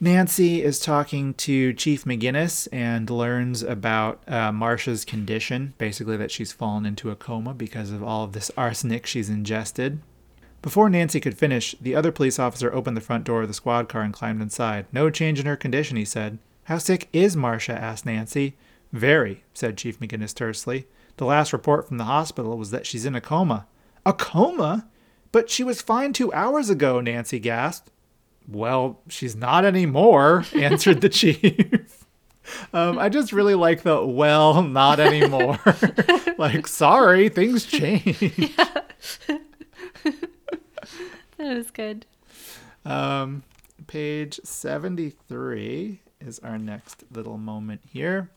A: Nancy is talking to Chief McGinnis and learns about uh, Marcia's condition, basically that she's fallen into a coma because of all of this arsenic she's ingested. Before Nancy could finish, the other police officer opened the front door of the squad car and climbed inside. No change in her condition, he said. How sick is Marcia? asked Nancy. Very, said Chief McGinnis tersely. The last report from the hospital was that she's in a coma. A coma? But she was fine two hours ago, Nancy gasped. Well, she's not anymore, *laughs* answered the chief. Um, I just really like the well, not anymore. *laughs* like, sorry, things change. Yeah. *laughs*
B: that was good.
A: Um, page 73 is our next little moment here.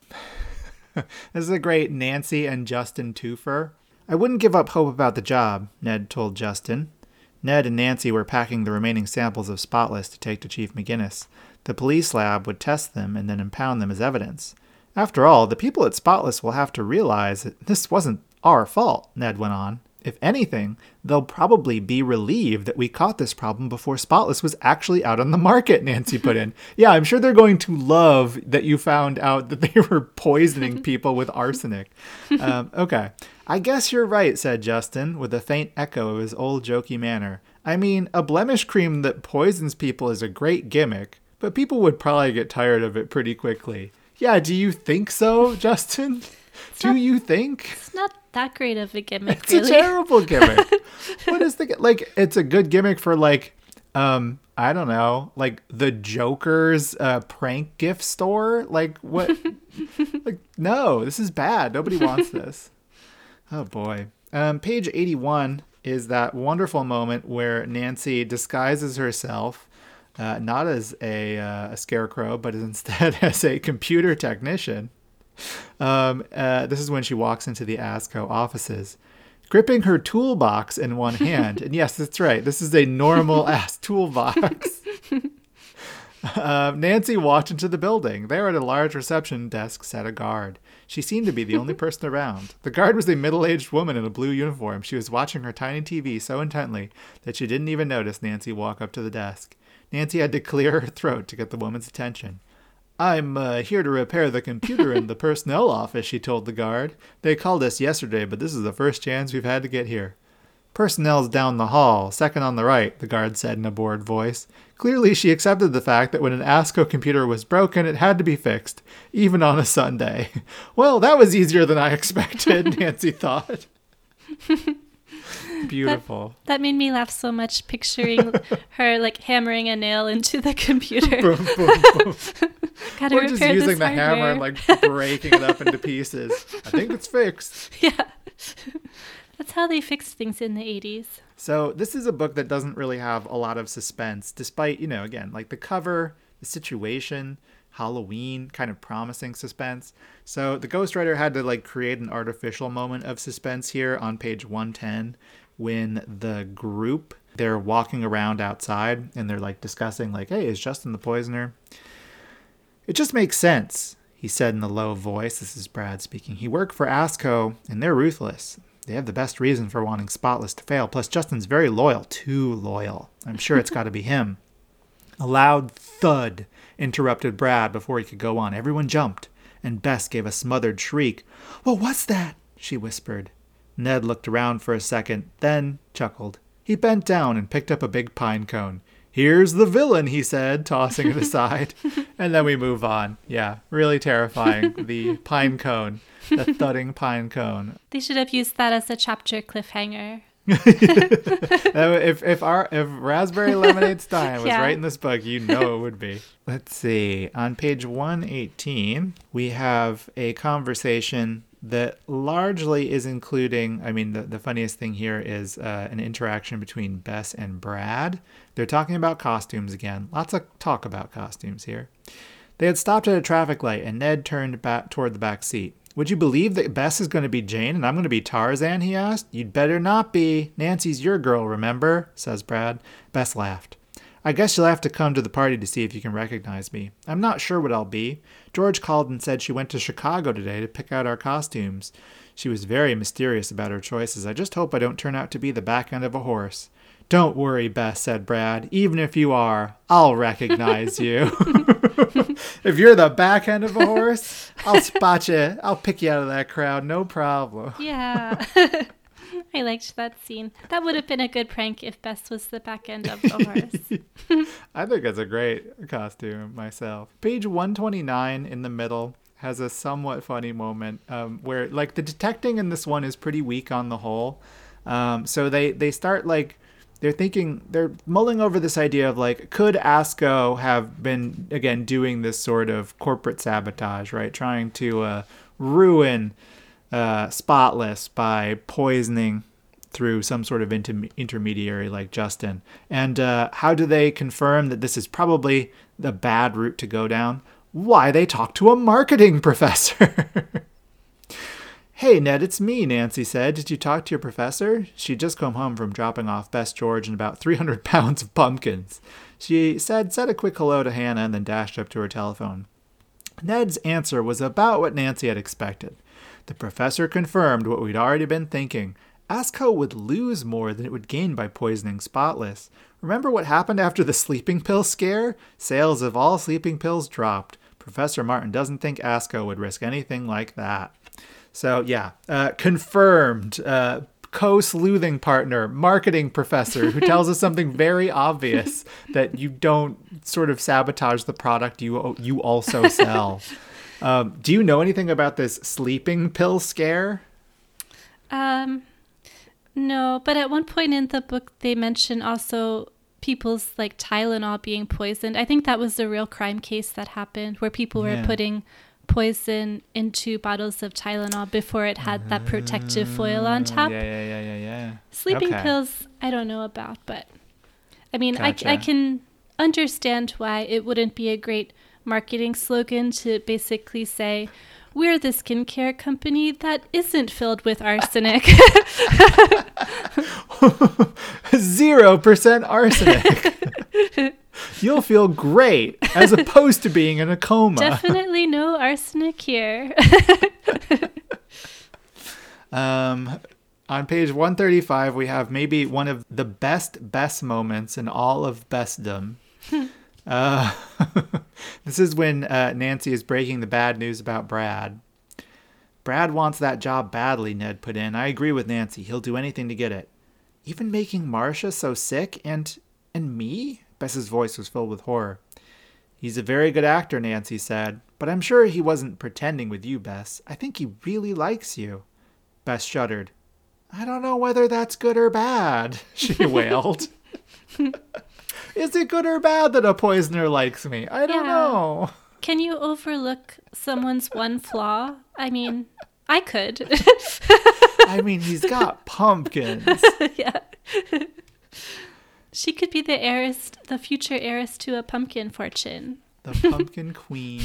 A: *laughs* this is a great Nancy and Justin twofer. I wouldn't give up hope about the job, Ned told Justin. Ned and Nancy were packing the remaining samples of Spotless to take to Chief McGinnis. The police lab would test them and then impound them as evidence. After all, the people at Spotless will have to realize that this wasn't our fault, Ned went on. If anything, they'll probably be relieved that we caught this problem before Spotless was actually out on the market, Nancy put in. *laughs* yeah, I'm sure they're going to love that you found out that they *laughs* were poisoning *laughs* people with arsenic. Um, okay. I guess you're right, said Justin, with a faint echo of his old jokey manner. I mean, a blemish cream that poisons people is a great gimmick, but people would probably get tired of it pretty quickly. Yeah, do you think so, Justin? Do not, you think?
B: It's not that great of a gimmick.
A: It's
B: really.
A: a terrible *laughs* gimmick. what is the like? It's a good gimmick for like, um, I don't know, like the Joker's uh, prank gift store. Like what? *laughs* like no, this is bad. Nobody wants this. *laughs* Oh boy. Um, page eighty-one is that wonderful moment where Nancy disguises herself. Uh, not as a, uh, a scarecrow, but instead as a computer technician. Um, uh, this is when she walks into the ASCO offices, gripping her toolbox in one *laughs* hand. and yes, that's right. This is a normal *laughs* ass toolbox. *laughs* Uh, Nancy walked into the building. There at a large reception desk sat a guard. She seemed to be the only person around. The guard was a middle aged woman in a blue uniform. She was watching her tiny TV so intently that she didn't even notice Nancy walk up to the desk. Nancy had to clear her throat to get the woman's attention. I'm uh, here to repair the computer in the personnel office, she told the guard. They called us yesterday, but this is the first chance we've had to get here. Personnel's down the hall, second on the right, the guard said in a bored voice. Clearly, she accepted the fact that when an ASCO computer was broken, it had to be fixed, even on a Sunday. *laughs* Well, that was easier than I *laughs* expected, Nancy thought. *laughs* *laughs* Beautiful.
B: That, that, made me laugh so much picturing *laughs* her like hammering a nail into the computer. boom, boom, boom. *laughs*
A: Gotta or just using the hardware. hammer and like breaking it up into pieces. I think it's fixed.
B: Yeah. That's how they fixed things in the 80s.
A: So, this is a book that doesn't really have a lot of suspense, despite, you know, again, like the cover, the situation, Halloween, kind of promising suspense. So, the ghostwriter had to like create an artificial moment of suspense here on page 110 when the group they're walking around outside and they're like discussing like hey is justin the poisoner it just makes sense he said in a low voice this is brad speaking he worked for asco and they're ruthless They have the best reason for wanting Spotless to fail. Plus, Justin's very loyal, too loyal. I'm sure it's got to be him. A loud thud interrupted Brad before he could go on. Everyone jumped, and Bess gave a smothered shriek. What was that? she whispered. Ned looked around for a second, then chuckled. He bent down and picked up a big pine cone. Here's the villain, he said, tossing it aside. *laughs* and then we move on. Yeah, really terrifying. the pine cone, the thudding pine cone.
B: They should have used that as a chapter cliffhanger. *laughs*
A: if if our if raspberry lemonade stein was *laughs*
B: Yeah.
A: right in this book, you know it would be. Let's see. On page 118, we have a conversation that largely is including. I mean, the, the funniest thing here is uh, an interaction between Bess and Brad. They're talking about costumes again. Lots of talk about costumes here. They had stopped at a traffic light, and Ned turned back toward the back seat. Would you believe that Bess is going to be Jane and I'm going to be Tarzan? He asked. You'd better not be. Nancy's your girl, remember? says Brad. Bess laughed. I guess you'll have to come to the party to see if you can recognize me. I'm not sure what I'll be. George called and said she went to Chicago today to pick out our costumes. She was very mysterious about her choices. I just hope I don't turn out to be the back end of a horse. Don't worry, Bess, said Brad. Even if you are, I'll recognize you. *laughs* if you're the back end of a horse, I'll spot you. I'll pick you out of that crowd, no problem.
B: Yeah. *laughs* I liked that scene. That would have been a good prank if Bess was the back end of *laughs* the horse. *laughs*
A: I think it's a great costume myself. Page 129 in the middle has a somewhat funny moment um, where, like, the detecting in this one is pretty weak on the whole. Um, so they, they start, like, they're thinking, they're mulling over this idea of, like, could ASCO have been, again, doing this sort of corporate sabotage, right? Trying to uh, ruin uh, Spotless by poisoning through some sort of inter- intermediary like Justin. And uh, how do they confirm that this is probably the bad route to go down? Why, they talk to a marketing *laughs* professor. hey, Ned, it's me, Nancy said. Did you talk to your professor? She'd just come home from dropping off Bess George and about 300 *laughs* pounds of pumpkins. She said, said a quick hello to Hannah and then dashed up to her telephone. Ned's answer was about what Nancy had expected. The professor confirmed what we'd already been thinking. Asco would lose more than it would gain by poisoning Spotless. Remember what happened after the sleeping pill scare? Sales of all sleeping pills dropped. Professor Martin doesn't think Asco would risk anything like that. So, yeah, uh, confirmed. Uh, co-sleuthing partner, marketing professor, who tells us something very obvious that you don't sort of sabotage the product you you also sell. *laughs* um, do you know anything about this sleeping pill scare?
B: Um, no, but at one point in the book, they mention also people's like Tylenol being poisoned. I think that was a real crime case that happened where people
A: Yeah.
B: were putting poison into bottles of Tylenol before it had that protective foil on top.
A: Yeah, yeah, yeah, yeah, yeah.
B: Sleeping
A: Okay.
B: pills, I don't know about, but I mean, I, I can understand why it wouldn't be a great marketing slogan to basically say, we're the skincare company that isn't filled with arsenic. *laughs*
A: Zero percent arsenic. *laughs* You'll feel great as opposed to being in a coma.
B: Definitely no arsenic here. *laughs*
A: Um, on page 135, we have maybe one of the best best moments in all of bestdom. Uh, *laughs* this is when uh, Nancy is breaking the bad news about Brad. Brad wants that job badly, Ned put in. I agree with Nancy. He'll do anything to get it. Even making Marcia so sick and and me? Bess's voice was filled with horror. He's a very good actor, Nancy said, but I'm sure he wasn't pretending with you, Bess. I think he really likes you. Bess shuddered. I don't know whether that's good or bad, *laughs* she wailed. *laughs* Is it good or bad that a poisoner likes me? I don't
B: Yeah.
A: know.
B: Can you overlook someone's one flaw? I mean, I could.
A: I mean, he's got *laughs* pumpkins.
B: yeah. she could be the heiress, the future heiress to a pumpkin fortune.
A: The pumpkin queen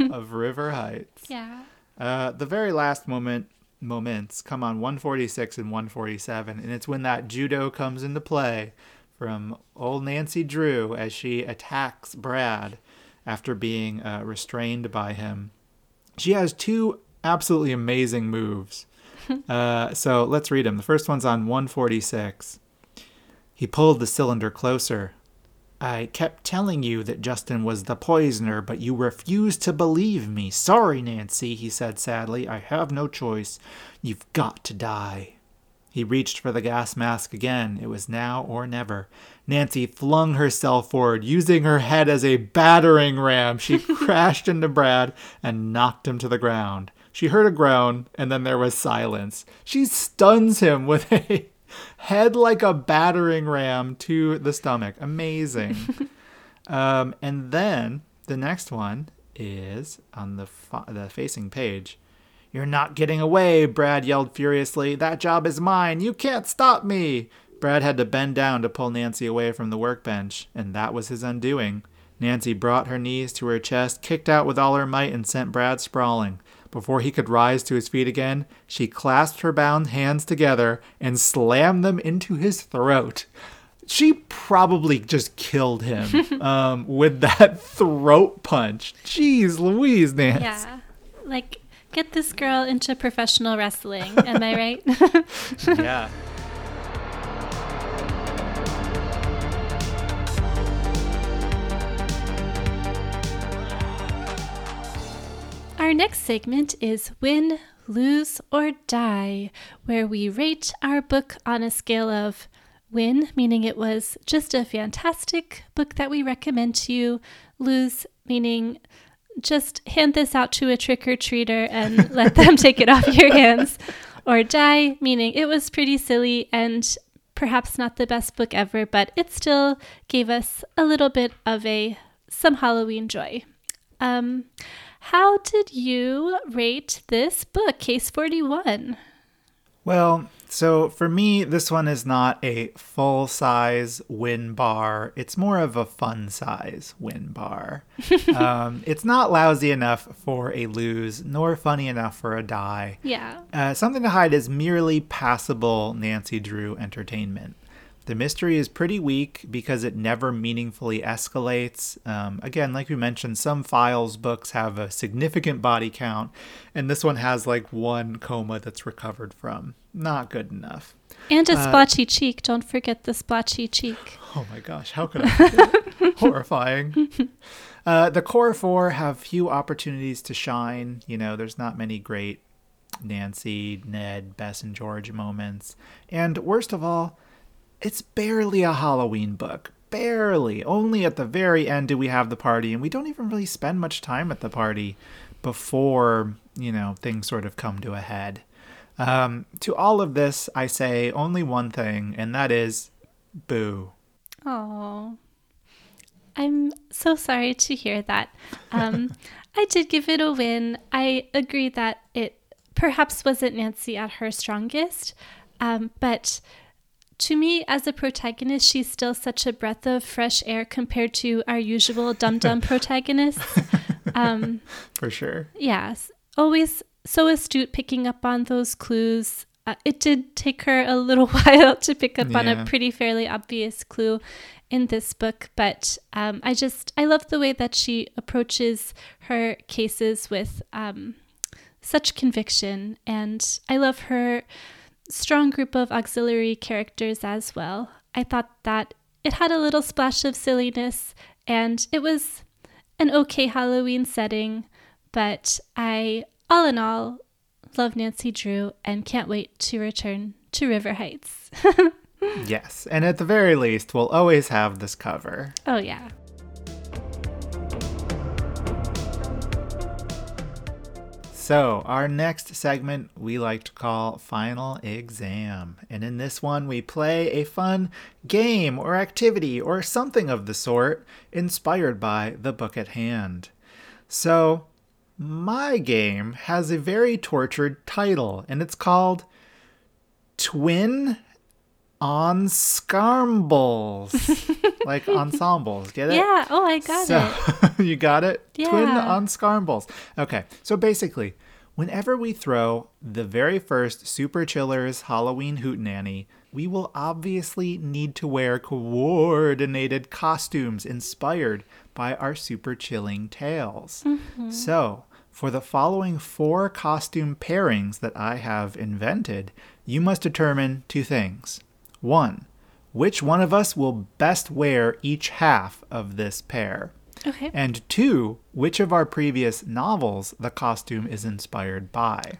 A: *laughs* of River Heights.
B: Yeah.
A: Uh, the very last moment moments come on 146 and 147, and it's when that judo comes into play from old Nancy Drew as she attacks Brad after being uh, restrained by him. She has two absolutely amazing moves. *laughs* uh, so let's read them. The first one's on 146. He pulled the cylinder closer. I kept telling you that Justin was the poisoner, but you refused to believe me. Sorry, Nancy, he said sadly. I have no choice. You've got to die. He reached for the gas mask again. It was now or never. Nancy flung herself forward, using her head as a battering ram. She *laughs* crashed into Brad and knocked him to the ground. She heard a groan, and then there was silence. She stuns him with a *laughs* head like a battering ram to the stomach. Amazing. *laughs* um, and then the next one is on the fa- the facing page. You're not getting away, Brad yelled furiously. That job is mine. You can't stop me. Brad had to bend down to pull Nancy away from the workbench, and that was his undoing. Nancy brought her knees to her chest, kicked out with all her might, and sent Brad sprawling. Before he could rise to his feet again, she clasped her bound hands together and slammed them into his throat. She probably just killed him *laughs* um, with that throat punch. Jeez Louise, Nance.
B: Yeah. Like, get this girl into professional wrestling. Am I right? *laughs*
A: yeah.
B: Our next segment is Win, Lose, or Die, where we rate our book on a scale of win, meaning it was just a fantastic book that we recommend to you, lose, meaning just hand this out to a trick or treater and let them take it off your hands, or die, meaning it was pretty silly and perhaps not the best book ever, but it still gave us a little bit of a some Halloween joy. Um, how did you rate this book, Case 41?
A: Well, so for me, this one is not a full size win bar. It's more of a fun size win bar. *laughs* um, it's not lousy enough for a lose, nor funny enough for a die.
B: Yeah.
A: Uh, Something to Hide is merely passable Nancy Drew entertainment. The mystery is pretty weak because it never meaningfully escalates. Um, again, like we mentioned, some files books have a significant body count, and this one has like one coma that's recovered from. Not good enough.
B: And a splotchy cheek. Don't forget the splotchy cheek.
A: Oh my gosh, how could I? *laughs* Horrifying. Uh, the core four have few opportunities to shine. You know, there's not many great Nancy, Ned, Bess, and George moments. And worst of all, it's barely a Halloween book. Barely. Only at the very end do we have the party, and we don't even really spend much time at the party before, you know, things sort of come to a head. Um, to all of this, I say only one thing, and that is boo.
B: Oh, I'm so sorry to hear that. Um, *laughs* I did give it a win. I agree that it perhaps wasn't Nancy at her strongest, um, but to me, as a protagonist, she's still such a breath of fresh air compared to our usual dum dum *laughs* protagonists. Um, *laughs*
A: For sure.
B: yes, always so astute picking up on those clues. Uh, it did take her a little *laughs* while to pick up on a pretty fairly obvious clue in this book, but um, I just I love the way that she approaches her cases with um, such conviction, and I love her strong group of auxiliary characters as well. I thought that it had a little splash of silliness, and it was an okay Halloween setting, but I, all in all, love Nancy Drew and can't wait to return to River Heights. *laughs*
A: Yes, and at the very least, we'll always have this cover.
B: oh, yeah.
A: So, our next segment we like to call Final Exam. And in this one, we play a fun game or activity or something of the sort inspired by the book at hand. So, my game has a very tortured title, and it's called Twin Ensembles. *laughs* like ensembles, get it?
B: Yeah. Oh, I got
A: so,
B: it. *laughs*
A: you got it? Twin
B: Yeah.
A: on Scarmbles. Okay, so basically, whenever we throw the very first Super Chillers Halloween Hootenanny, we will obviously need to wear coordinated costumes inspired by our super chilling tales. Mm-hmm. So, For the following four costume pairings that I have invented, you must determine two things. One, which one of us will best wear each half of this pair?
B: Okay.
A: And two, which of our previous novels the costume is inspired by?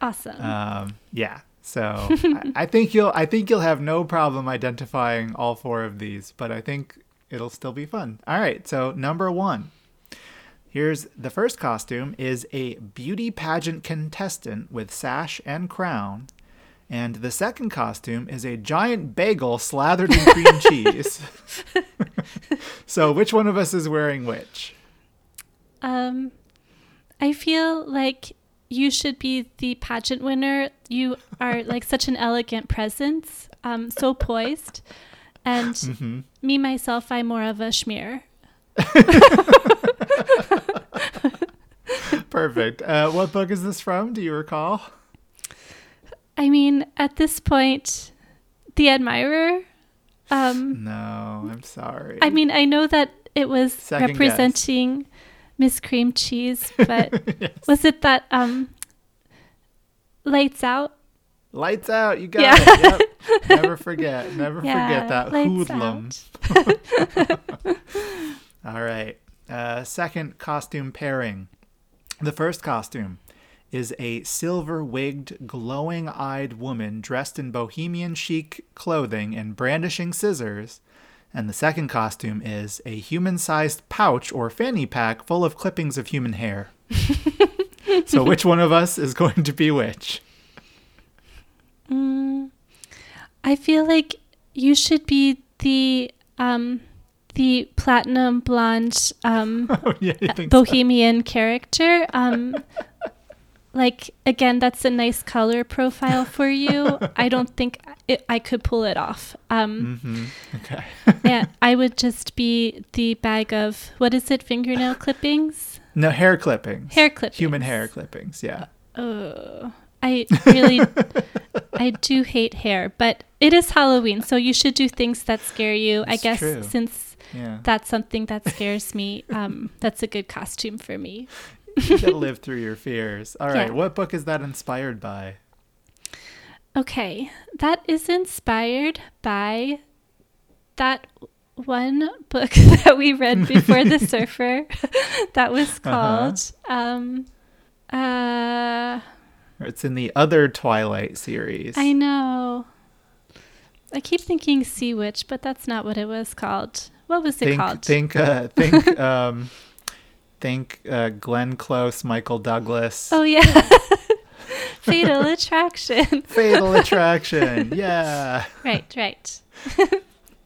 B: Awesome.
A: Um, yeah. So *laughs* I, I think you'll I think you'll have no problem identifying all four of these, but I think it'll still be fun. All right. So number one. Here's the first costume is a beauty pageant contestant with sash and crown. And the second costume is a giant bagel slathered in cream *laughs* cheese. *laughs* so which one of us is wearing which?
B: Um, I feel like you should be the pageant winner. You are like such an elegant presence, um, so poised. And
A: Mm-hmm.
B: me, myself, I'm more of a schmear. *laughs*
A: Perfect. Uh, what book is this from? Do you recall?
B: I mean, at this point, The Admirer. Um,
A: No, I'm sorry.
B: I mean, I know that it was
A: Second
B: representing Miss Cream Cheese, *laughs* but
A: Yes.
B: was it that um, Lights Out?
A: Lights out. You got
B: Yeah.
A: it. Yep. *laughs* Never forget. Never
B: Yeah,
A: forget that hoodlum. *laughs* All right. Uh, second costume pairing. The first costume is a silver wigged, glowing eyed woman dressed in bohemian chic clothing and brandishing scissors. And the second costume is a human sized pouch or fanny pack full of clippings of human hair. *laughs* so, which one of us is going to be which?
B: Mm, I feel like you should be the um, the platinum blonde um, *laughs*
A: Oh, yeah, think so?
B: bohemian character. Um, like again, that's a nice color profile *laughs* for you. I don't think it, I could pull it off. Um,
A: hmm Okay.
B: yeah, *laughs* I would just be the bag of what is it? Fingernail *laughs* clippings,
A: No, hair clippings.
B: hair clippings,
A: Human hair clippings, yeah.
B: Oh, I really, I do hate hair, but it is Halloween, so you should do things that scare you. I guess
A: true.
B: since
A: Yeah.
B: that's something that scares me, um, that's a good costume for me.
A: You gotta live through your fears. All right,
B: Yeah.
A: what book is that inspired by?
B: Okay, that is inspired by that one book *laughs* that we read before the *laughs* surfer *laughs* that was
A: Uh-huh.
B: called um uh
A: It's in the other Twilight series.
B: I know. I keep thinking Sea Witch, but that's not what it was called. What was it
A: think,
B: called?
A: think, uh, think, um, think, uh, Glenn Close, Michael Douglas,
B: oh yeah. *laughs* Fatal Attraction. *laughs*
A: Fatal Attraction. Yeah. *laughs*
B: right, right.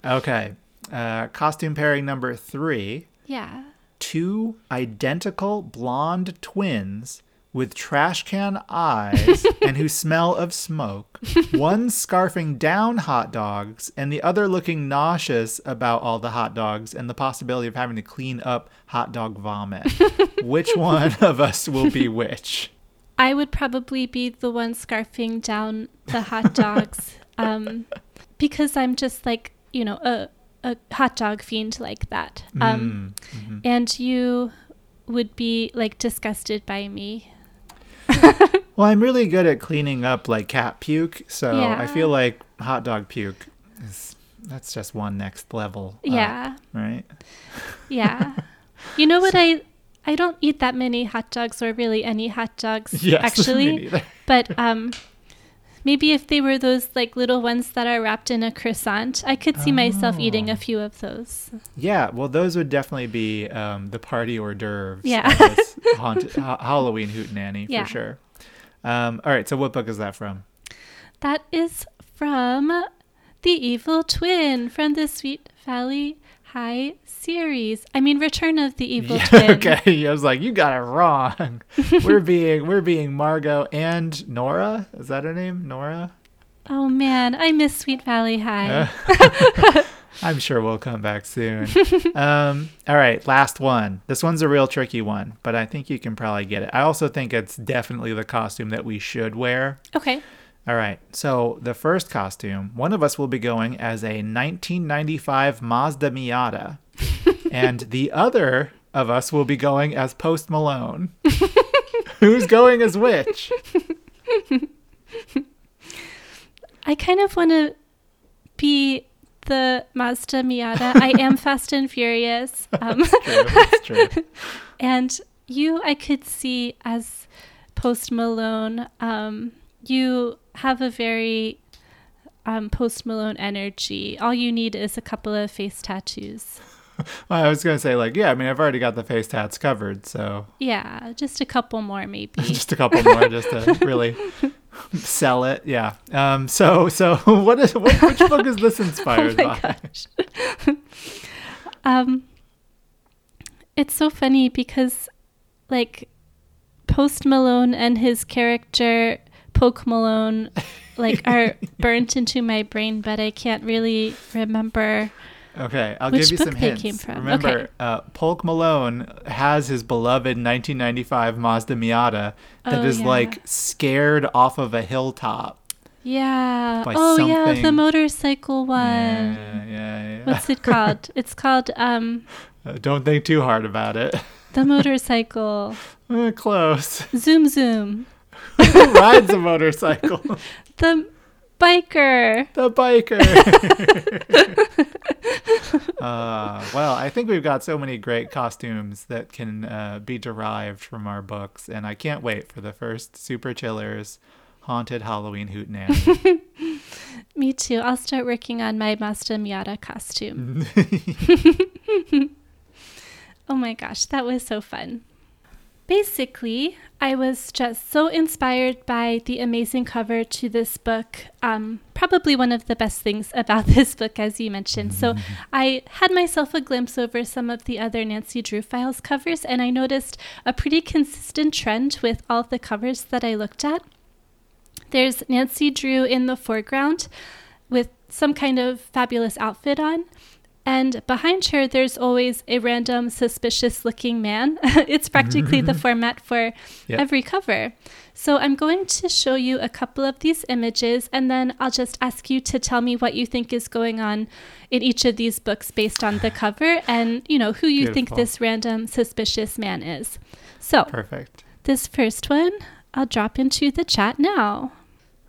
A: Okay. Uh, costume pairing number three.
B: Yeah.
A: two identical blonde twins with trash can eyes *laughs* and who smell of smoke. One scarfing down hot dogs and the other looking nauseous about all the hot dogs and the possibility of having to clean up hot dog vomit. *laughs* which one of us will be which?
B: I would probably be the one scarfing down the hot dogs um, because I'm just like, you know, a, a hot dog fiend like that. Um,
A: Mm, mhm.
B: And you would be like disgusted by me. *laughs*
A: Well, I'm really good at cleaning up like cat puke, so I feel like hot dog puke is that's just one next level. up,
B: Yeah.
A: right? *laughs*
B: Yeah. You know what I I don't eat that many hot dogs or really any hot dogs *laughs*
A: Yes,
B: actually. But um maybe if they were those like little ones that are wrapped in a croissant, I could see myself eating
A: Oh.
B: a few of those.
A: Yeah, well, those would definitely be um, the party hors d'oeuvres.
B: Yeah.
A: of this *laughs* haunted, ha- Halloween hootenanny
B: Yeah.
A: for sure. Um, all right, so what book is that from?
B: That is from The Evil Twin from the Sweet Valley High series. I mean Return of the Evil
A: Yeah, *laughs*
B: Twin.
A: okay, I was like, you got it wrong. *laughs* we're being we're being Margo and Nora. Is that her name? Nora.
B: Oh man, I miss Sweet Valley High.
A: Uh, *laughs* I'm sure we'll come back soon. um, all right, last one. This one's a real tricky one, but I think you can probably get it. I also think it's definitely the costume that we should wear.
B: Okay.
A: All right, so the first costume, one of us will be going as a 1995 Mazda Miata, *laughs* and the other of us will be going as Post Malone. *laughs* Who's going as which? *laughs*
B: I kind of want to be the Mazda Miata. I am Fast and Furious. Um,
A: True, that's true.
B: and you, I could see as Post Malone. Um, you have a very um, Post Malone energy. All you need is a couple of face tattoos. *laughs*
A: Well, I was gonna say like, yeah. I mean, I've already got the face tats covered, so
B: Yeah, just a couple more, maybe. *laughs*
A: just a couple more just to *laughs* really sell it. Yeah. Um. So so what is what, which book is this inspired
B: oh my
A: by?
B: gosh. um, it's so funny because, like, Post Malone and his character Poke Malone, like, *laughs* are burnt into my brain, but I can't really remember.
A: Okay, I'll give you
B: book
A: some hints.
B: came from.
A: Remember,
B: Okay.
A: uh, Polk Malone has his beloved 1995 Mazda Miata that
B: Oh,
A: is
B: yeah.
A: like scared off of a hilltop.
B: Yeah. Oh, yeah, the motorcycle one.
A: Yeah, yeah, yeah.
B: What's it called? *laughs* it's called um
A: Uh, Don't think too hard about it.
B: the motorcycle. *laughs*
A: Uh, Close.
B: Zoom zoom.
A: Who rides a motorcycle? *laughs*
B: The biker.
A: the biker. *laughs* uh, well, I think we've got so many great costumes that can uh, be derived from our books, and I can't wait for the first Super Chillers Haunted Halloween Hootenanny. *laughs*
B: Me too. I'll start working on my Mazda Miata costume. oh my gosh, that was so fun. Basically, I was just so inspired by the amazing cover to this book. Um, probably one of the best things *laughs* about this book, as you mentioned. So, I had myself a glimpse over some of the other Nancy Drew Files covers, and I noticed a pretty consistent trend with all the covers that I looked at. There's Nancy Drew in the foreground with some kind of fabulous outfit on. And behind her, there's always a random suspicious looking man. *laughs* it's practically the *laughs* format for
A: Yep.
B: every cover. So I'm going to show you a couple of these images, and then I'll just ask you to tell me what you think is going on in each of these books based on the *sighs* cover and, you know, who you think this random suspicious man is. So
A: Perfect.
B: this first one, I'll drop into the chat now.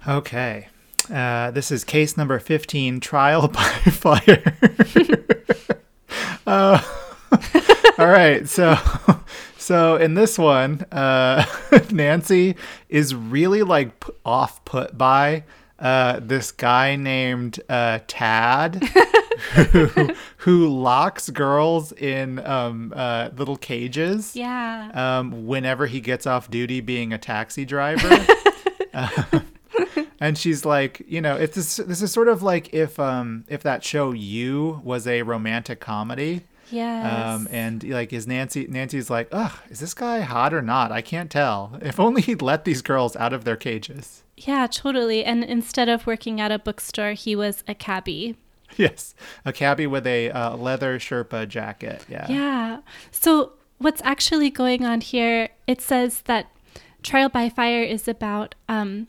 A: Okay. Uh, this is case number 15 Trial *laughs* by Fire. *laughs* uh, *laughs* all right. So. So in this one, uh, Nancy is really like p- off put by uh, this guy named uh, Tad, who, who locks girls in um, uh, little cages
B: Yeah.
A: um, whenever he gets off duty being a taxi driver. Uh, and she's like, you know, it's this, this is sort of like if um, if that show You was a romantic comedy.
B: Yes.
A: Um, and like, is Nancy? Nancy's like, ugh, is this guy hot or not? I can't tell. If only he'd let these girls out of their cages.
B: yeah, totally. And instead of working at a bookstore, he was a cabbie.
A: Yes, a cabbie with a uh, leather Sherpa jacket. Yeah.
B: Yeah. So, what's actually going on here? It says that Trial by Fire is about um,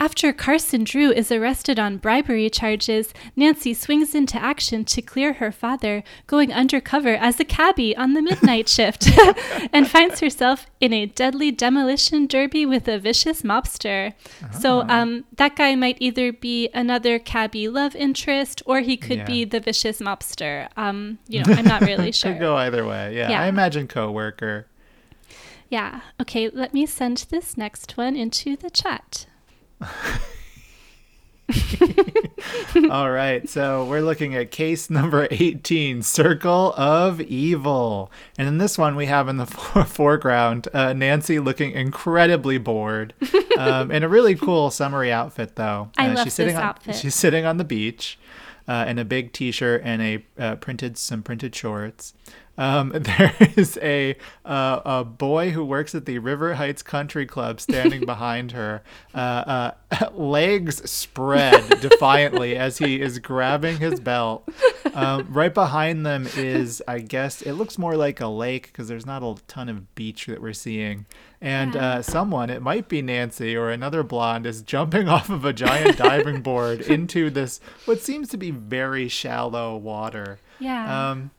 B: after Carson Drew is arrested on bribery charges, Nancy swings into action to clear her father, going undercover as a cabbie on the midnight *laughs* shift, *laughs* and finds herself in a deadly demolition derby with a vicious mobster. So, um, that guy might either be another cabbie love interest or he could
A: Yeah.
B: be the vicious mobster. Um, you know, I'm not really *laughs* sure.
A: Could go either way. Yeah.
B: Yeah.
A: I imagine coworker.
B: Yeah. Okay, let me send this next one into the chat. *laughs*
A: All right, so we're looking at case number 18, Circle of Evil. And in this one, we have in the fore- foreground uh, Nancy looking incredibly bored *laughs* um, in a really cool summery outfit, though.
B: I
A: Uh,
B: love
A: she's sitting
B: this
A: on,
B: outfit.
A: She's sitting on the beach uh, in a big t shirt and a uh, printed, some printed shorts. Um, *laughs* there is a uh, a boy who works at the River Heights Country Club standing *laughs* behind her, uh, uh, *laughs* legs spread defiantly as he is grabbing his belt. Um, right behind them is, I guess, it looks more like a lake because there's not a ton of beach that we're seeing. And uh, someone, it might be Nancy or another blonde, is jumping off of a giant diving board into this what seems to be very shallow water.
B: Yeah.
A: Um,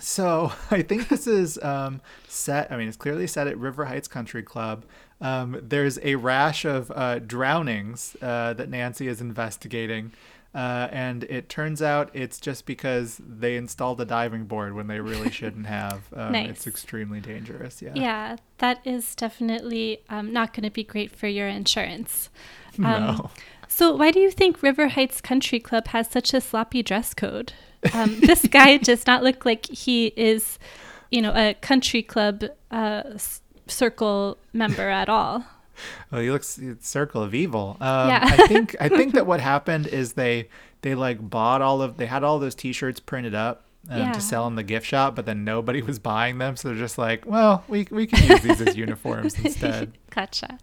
A: so *laughs* I think this is um, set. I mean, it's clearly set at River Heights Country Club. um, there's a rash of uh, drownings uh, that Nancy is investigating. Uh, and it turns out it's just because they installed a diving board when they really *laughs* shouldn't have. Um,
B: Nice.
A: It's extremely dangerous. Yeah.
B: Yeah, that is definitely um, not going to be great for your insurance.
A: No.
B: Um, So, why do you think River Heights Country Club has such a sloppy dress code? Um, this guy does not look like he is, you know, a country club uh, s- circle member at all.
A: Well, he looks circle of evil. Um,
B: Yeah.
A: I think I think that what happened is they they like bought all of they had all those T-shirts printed up um,
B: Yeah.
A: to sell in the gift shop, but then nobody was buying them, so they're just like, well, we we can use these as uniforms *laughs* instead.
B: gotcha.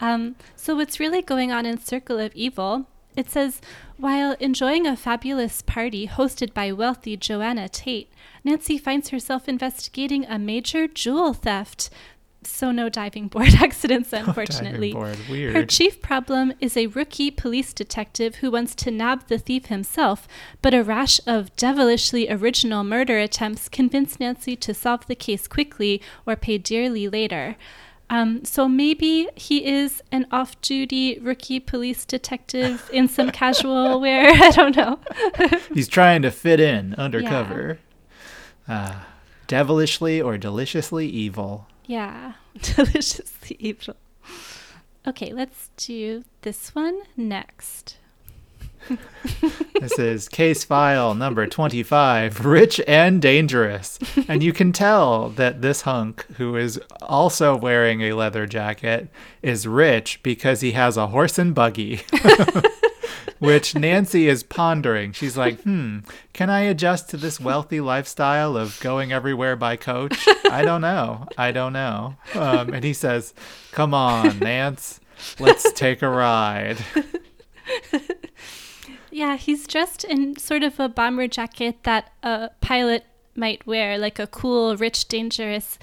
B: Um, so, what's really going on in Circle of Evil? It says, while enjoying a fabulous party hosted by wealthy Joanna Tate, Nancy finds herself investigating a major jewel theft. So, no diving board *laughs* accidents, unfortunately.
A: Board,
B: Her chief problem is a rookie police detective who wants to nab the thief himself, but a rash of devilishly original murder attempts convince Nancy to solve the case quickly or pay dearly later. Um, so maybe he is an off duty rookie police detective in some *laughs* casual wear. *laughs* I don't know. *laughs*
A: He's trying to fit in undercover. Uh, devilishly or deliciously evil.
B: yeah, deliciously evil. Okay, let's do this one next.
A: This is case file number 25, Rich and Dangerous. And you can tell that this hunk, who is also wearing a leather jacket, is rich because he has a horse and buggy. *laughs* Which Nancy is pondering. She's like, hmm, can I adjust to this wealthy lifestyle of going everywhere by coach? I don't know. I don't know. Um, and he says, come on, Nance, let's take a ride. *laughs*
B: Yeah, he's dressed in sort of a bomber jacket that a pilot might wear, like a cool, rich, dangerous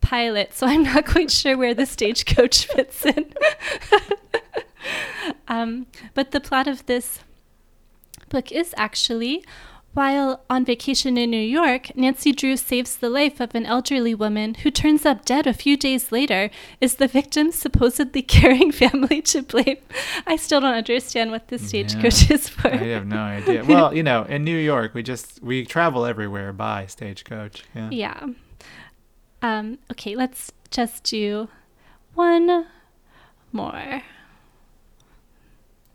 B: pilot. So I'm not quite sure where the stagecoach *laughs* fits in. *laughs* um, but the plot of this book is actually while on vacation in New York, Nancy Drew saves the life of an elderly woman who turns up dead a few days later. Is the victim's supposedly *laughs* caring family to blame? I still don't understand what the stagecoach is for.
A: I have no idea. Well, you know, in New York, we just we travel everywhere by stagecoach. Yeah.
B: Yeah. Um, okay, let's just do one more.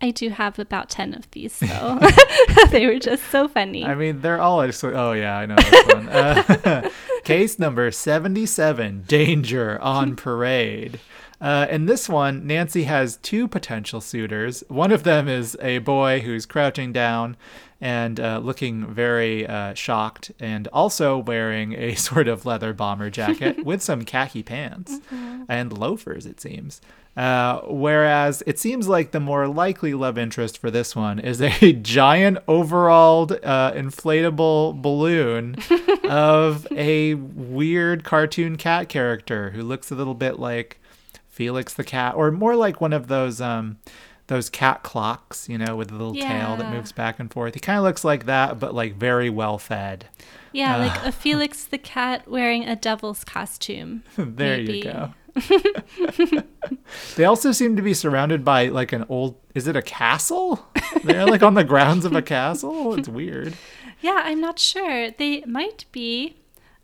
B: I do have about 10 of these, so *laughs* *laughs* they were just so funny.
A: I mean, they're all just. Oh yeah, I know this one. Uh, *laughs* case number seventy-seven: Danger on parade. Uh, in this one, Nancy has two potential suitors. One of them is a boy who's crouching down and uh, looking very uh, shocked, and also wearing a sort of leather bomber jacket with some khaki pants and loafers, it seems. Uh, whereas it seems like the more likely love interest for this one is a *laughs* giant overalled uh, inflatable balloon *laughs* of a weird cartoon cat character who looks a little bit like Felix the cat, or more like one of those um, those cat clocks, you know, with a little tail that moves back and forth. He kind of looks like that, but like very well fed.
B: yeah, like a Felix the cat wearing a devil's costume. *laughs*
A: there
B: Maybe.
A: you go. *laughs* they also seem to be surrounded by like an old is it a castle? They're like on the grounds of a castle. It's weird.
B: Yeah, I'm not sure. They might be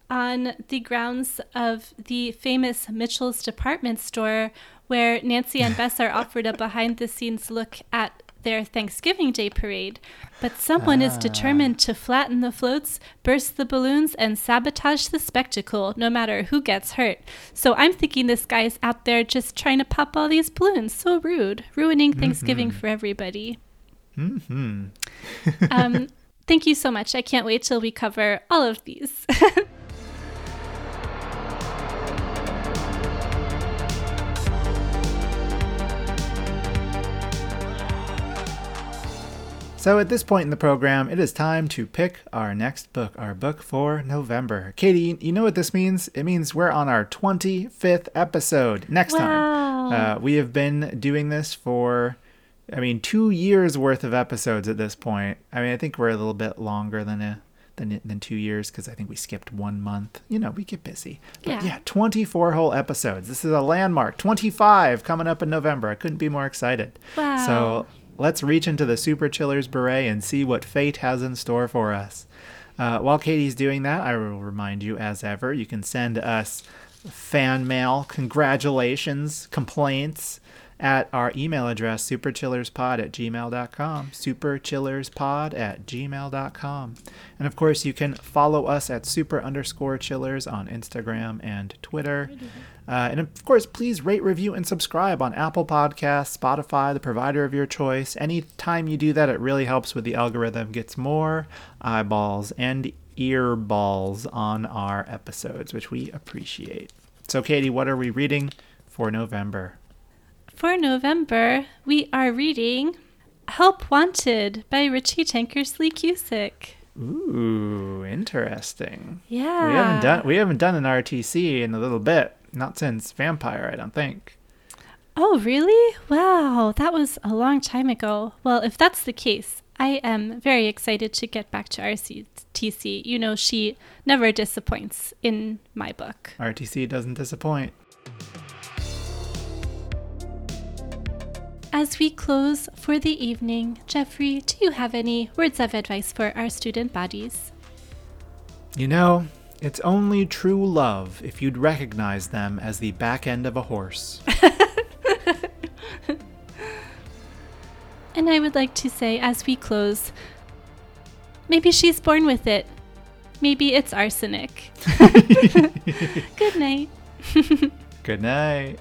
B: on the grounds of the famous Mitchell's department store where Nancy and Bess are offered a behind the scenes look at their Thanksgiving Day parade. But someone is determined to flatten the floats, burst the balloons, and sabotage the spectacle, no matter who gets hurt. So I'm thinking this guy's out there just trying to pop all these balloons. So rude, ruining Thanksgiving for everybody.
A: Hmm.
B: Um, *laughs* thank you so much. I can't wait till we cover all of these. *laughs*
A: So at this point in the program, it is time to pick our next book, our book for November. Katie, you know what this means? It means we're on our 25th episode next
B: Wow.
A: time. Uh, we have been doing this for, I mean, two years worth of episodes at this point. I mean, I think we're a little bit longer than a than than two years because I think we skipped one month. You know, we get busy. But
B: Yeah.
A: yeah, 24 whole episodes. This is a landmark. 25 coming up in November. I couldn't be more excited.
B: Wow.
A: So let's reach into the Super Chillers beret and see what fate has in store for us. Uh, while Katie's doing that, I will remind you, as ever, you can send us fan mail, congratulations, complaints at our email address, superchillerspod at gmail.com. Superchillerspod at gmail.com. And of course, you can follow us at super underscore chillers on Instagram and Twitter. Uh, and of course, please rate, review, and subscribe on Apple Podcasts, Spotify, the provider of your choice. Anytime you do that, it really helps with the algorithm, gets more eyeballs and earballs on our episodes, which we appreciate. So, Katie, what are we reading for November?
B: For November, we are reading Help Wanted by Richie Tankersley Cusick.
A: Ooh, interesting.
B: Yeah.
A: We haven't done we haven't done an RTC in a little bit. Not since Vampire, I don't think.
B: Oh, really? Wow, that was a long time ago. Well, if that's the case, I am very excited to get back to RTC. You know, she never disappoints in my book.
A: RTC doesn't disappoint.
B: As we close for the evening, Jeffrey, do you have any words of advice for our student bodies?
A: You know, it's only true love if you'd recognize them as the back end of a horse. *laughs*
B: And I would like to say, as we close, maybe she's born with it. Maybe it's arsenic. *laughs* *laughs* Good night.
A: Good night.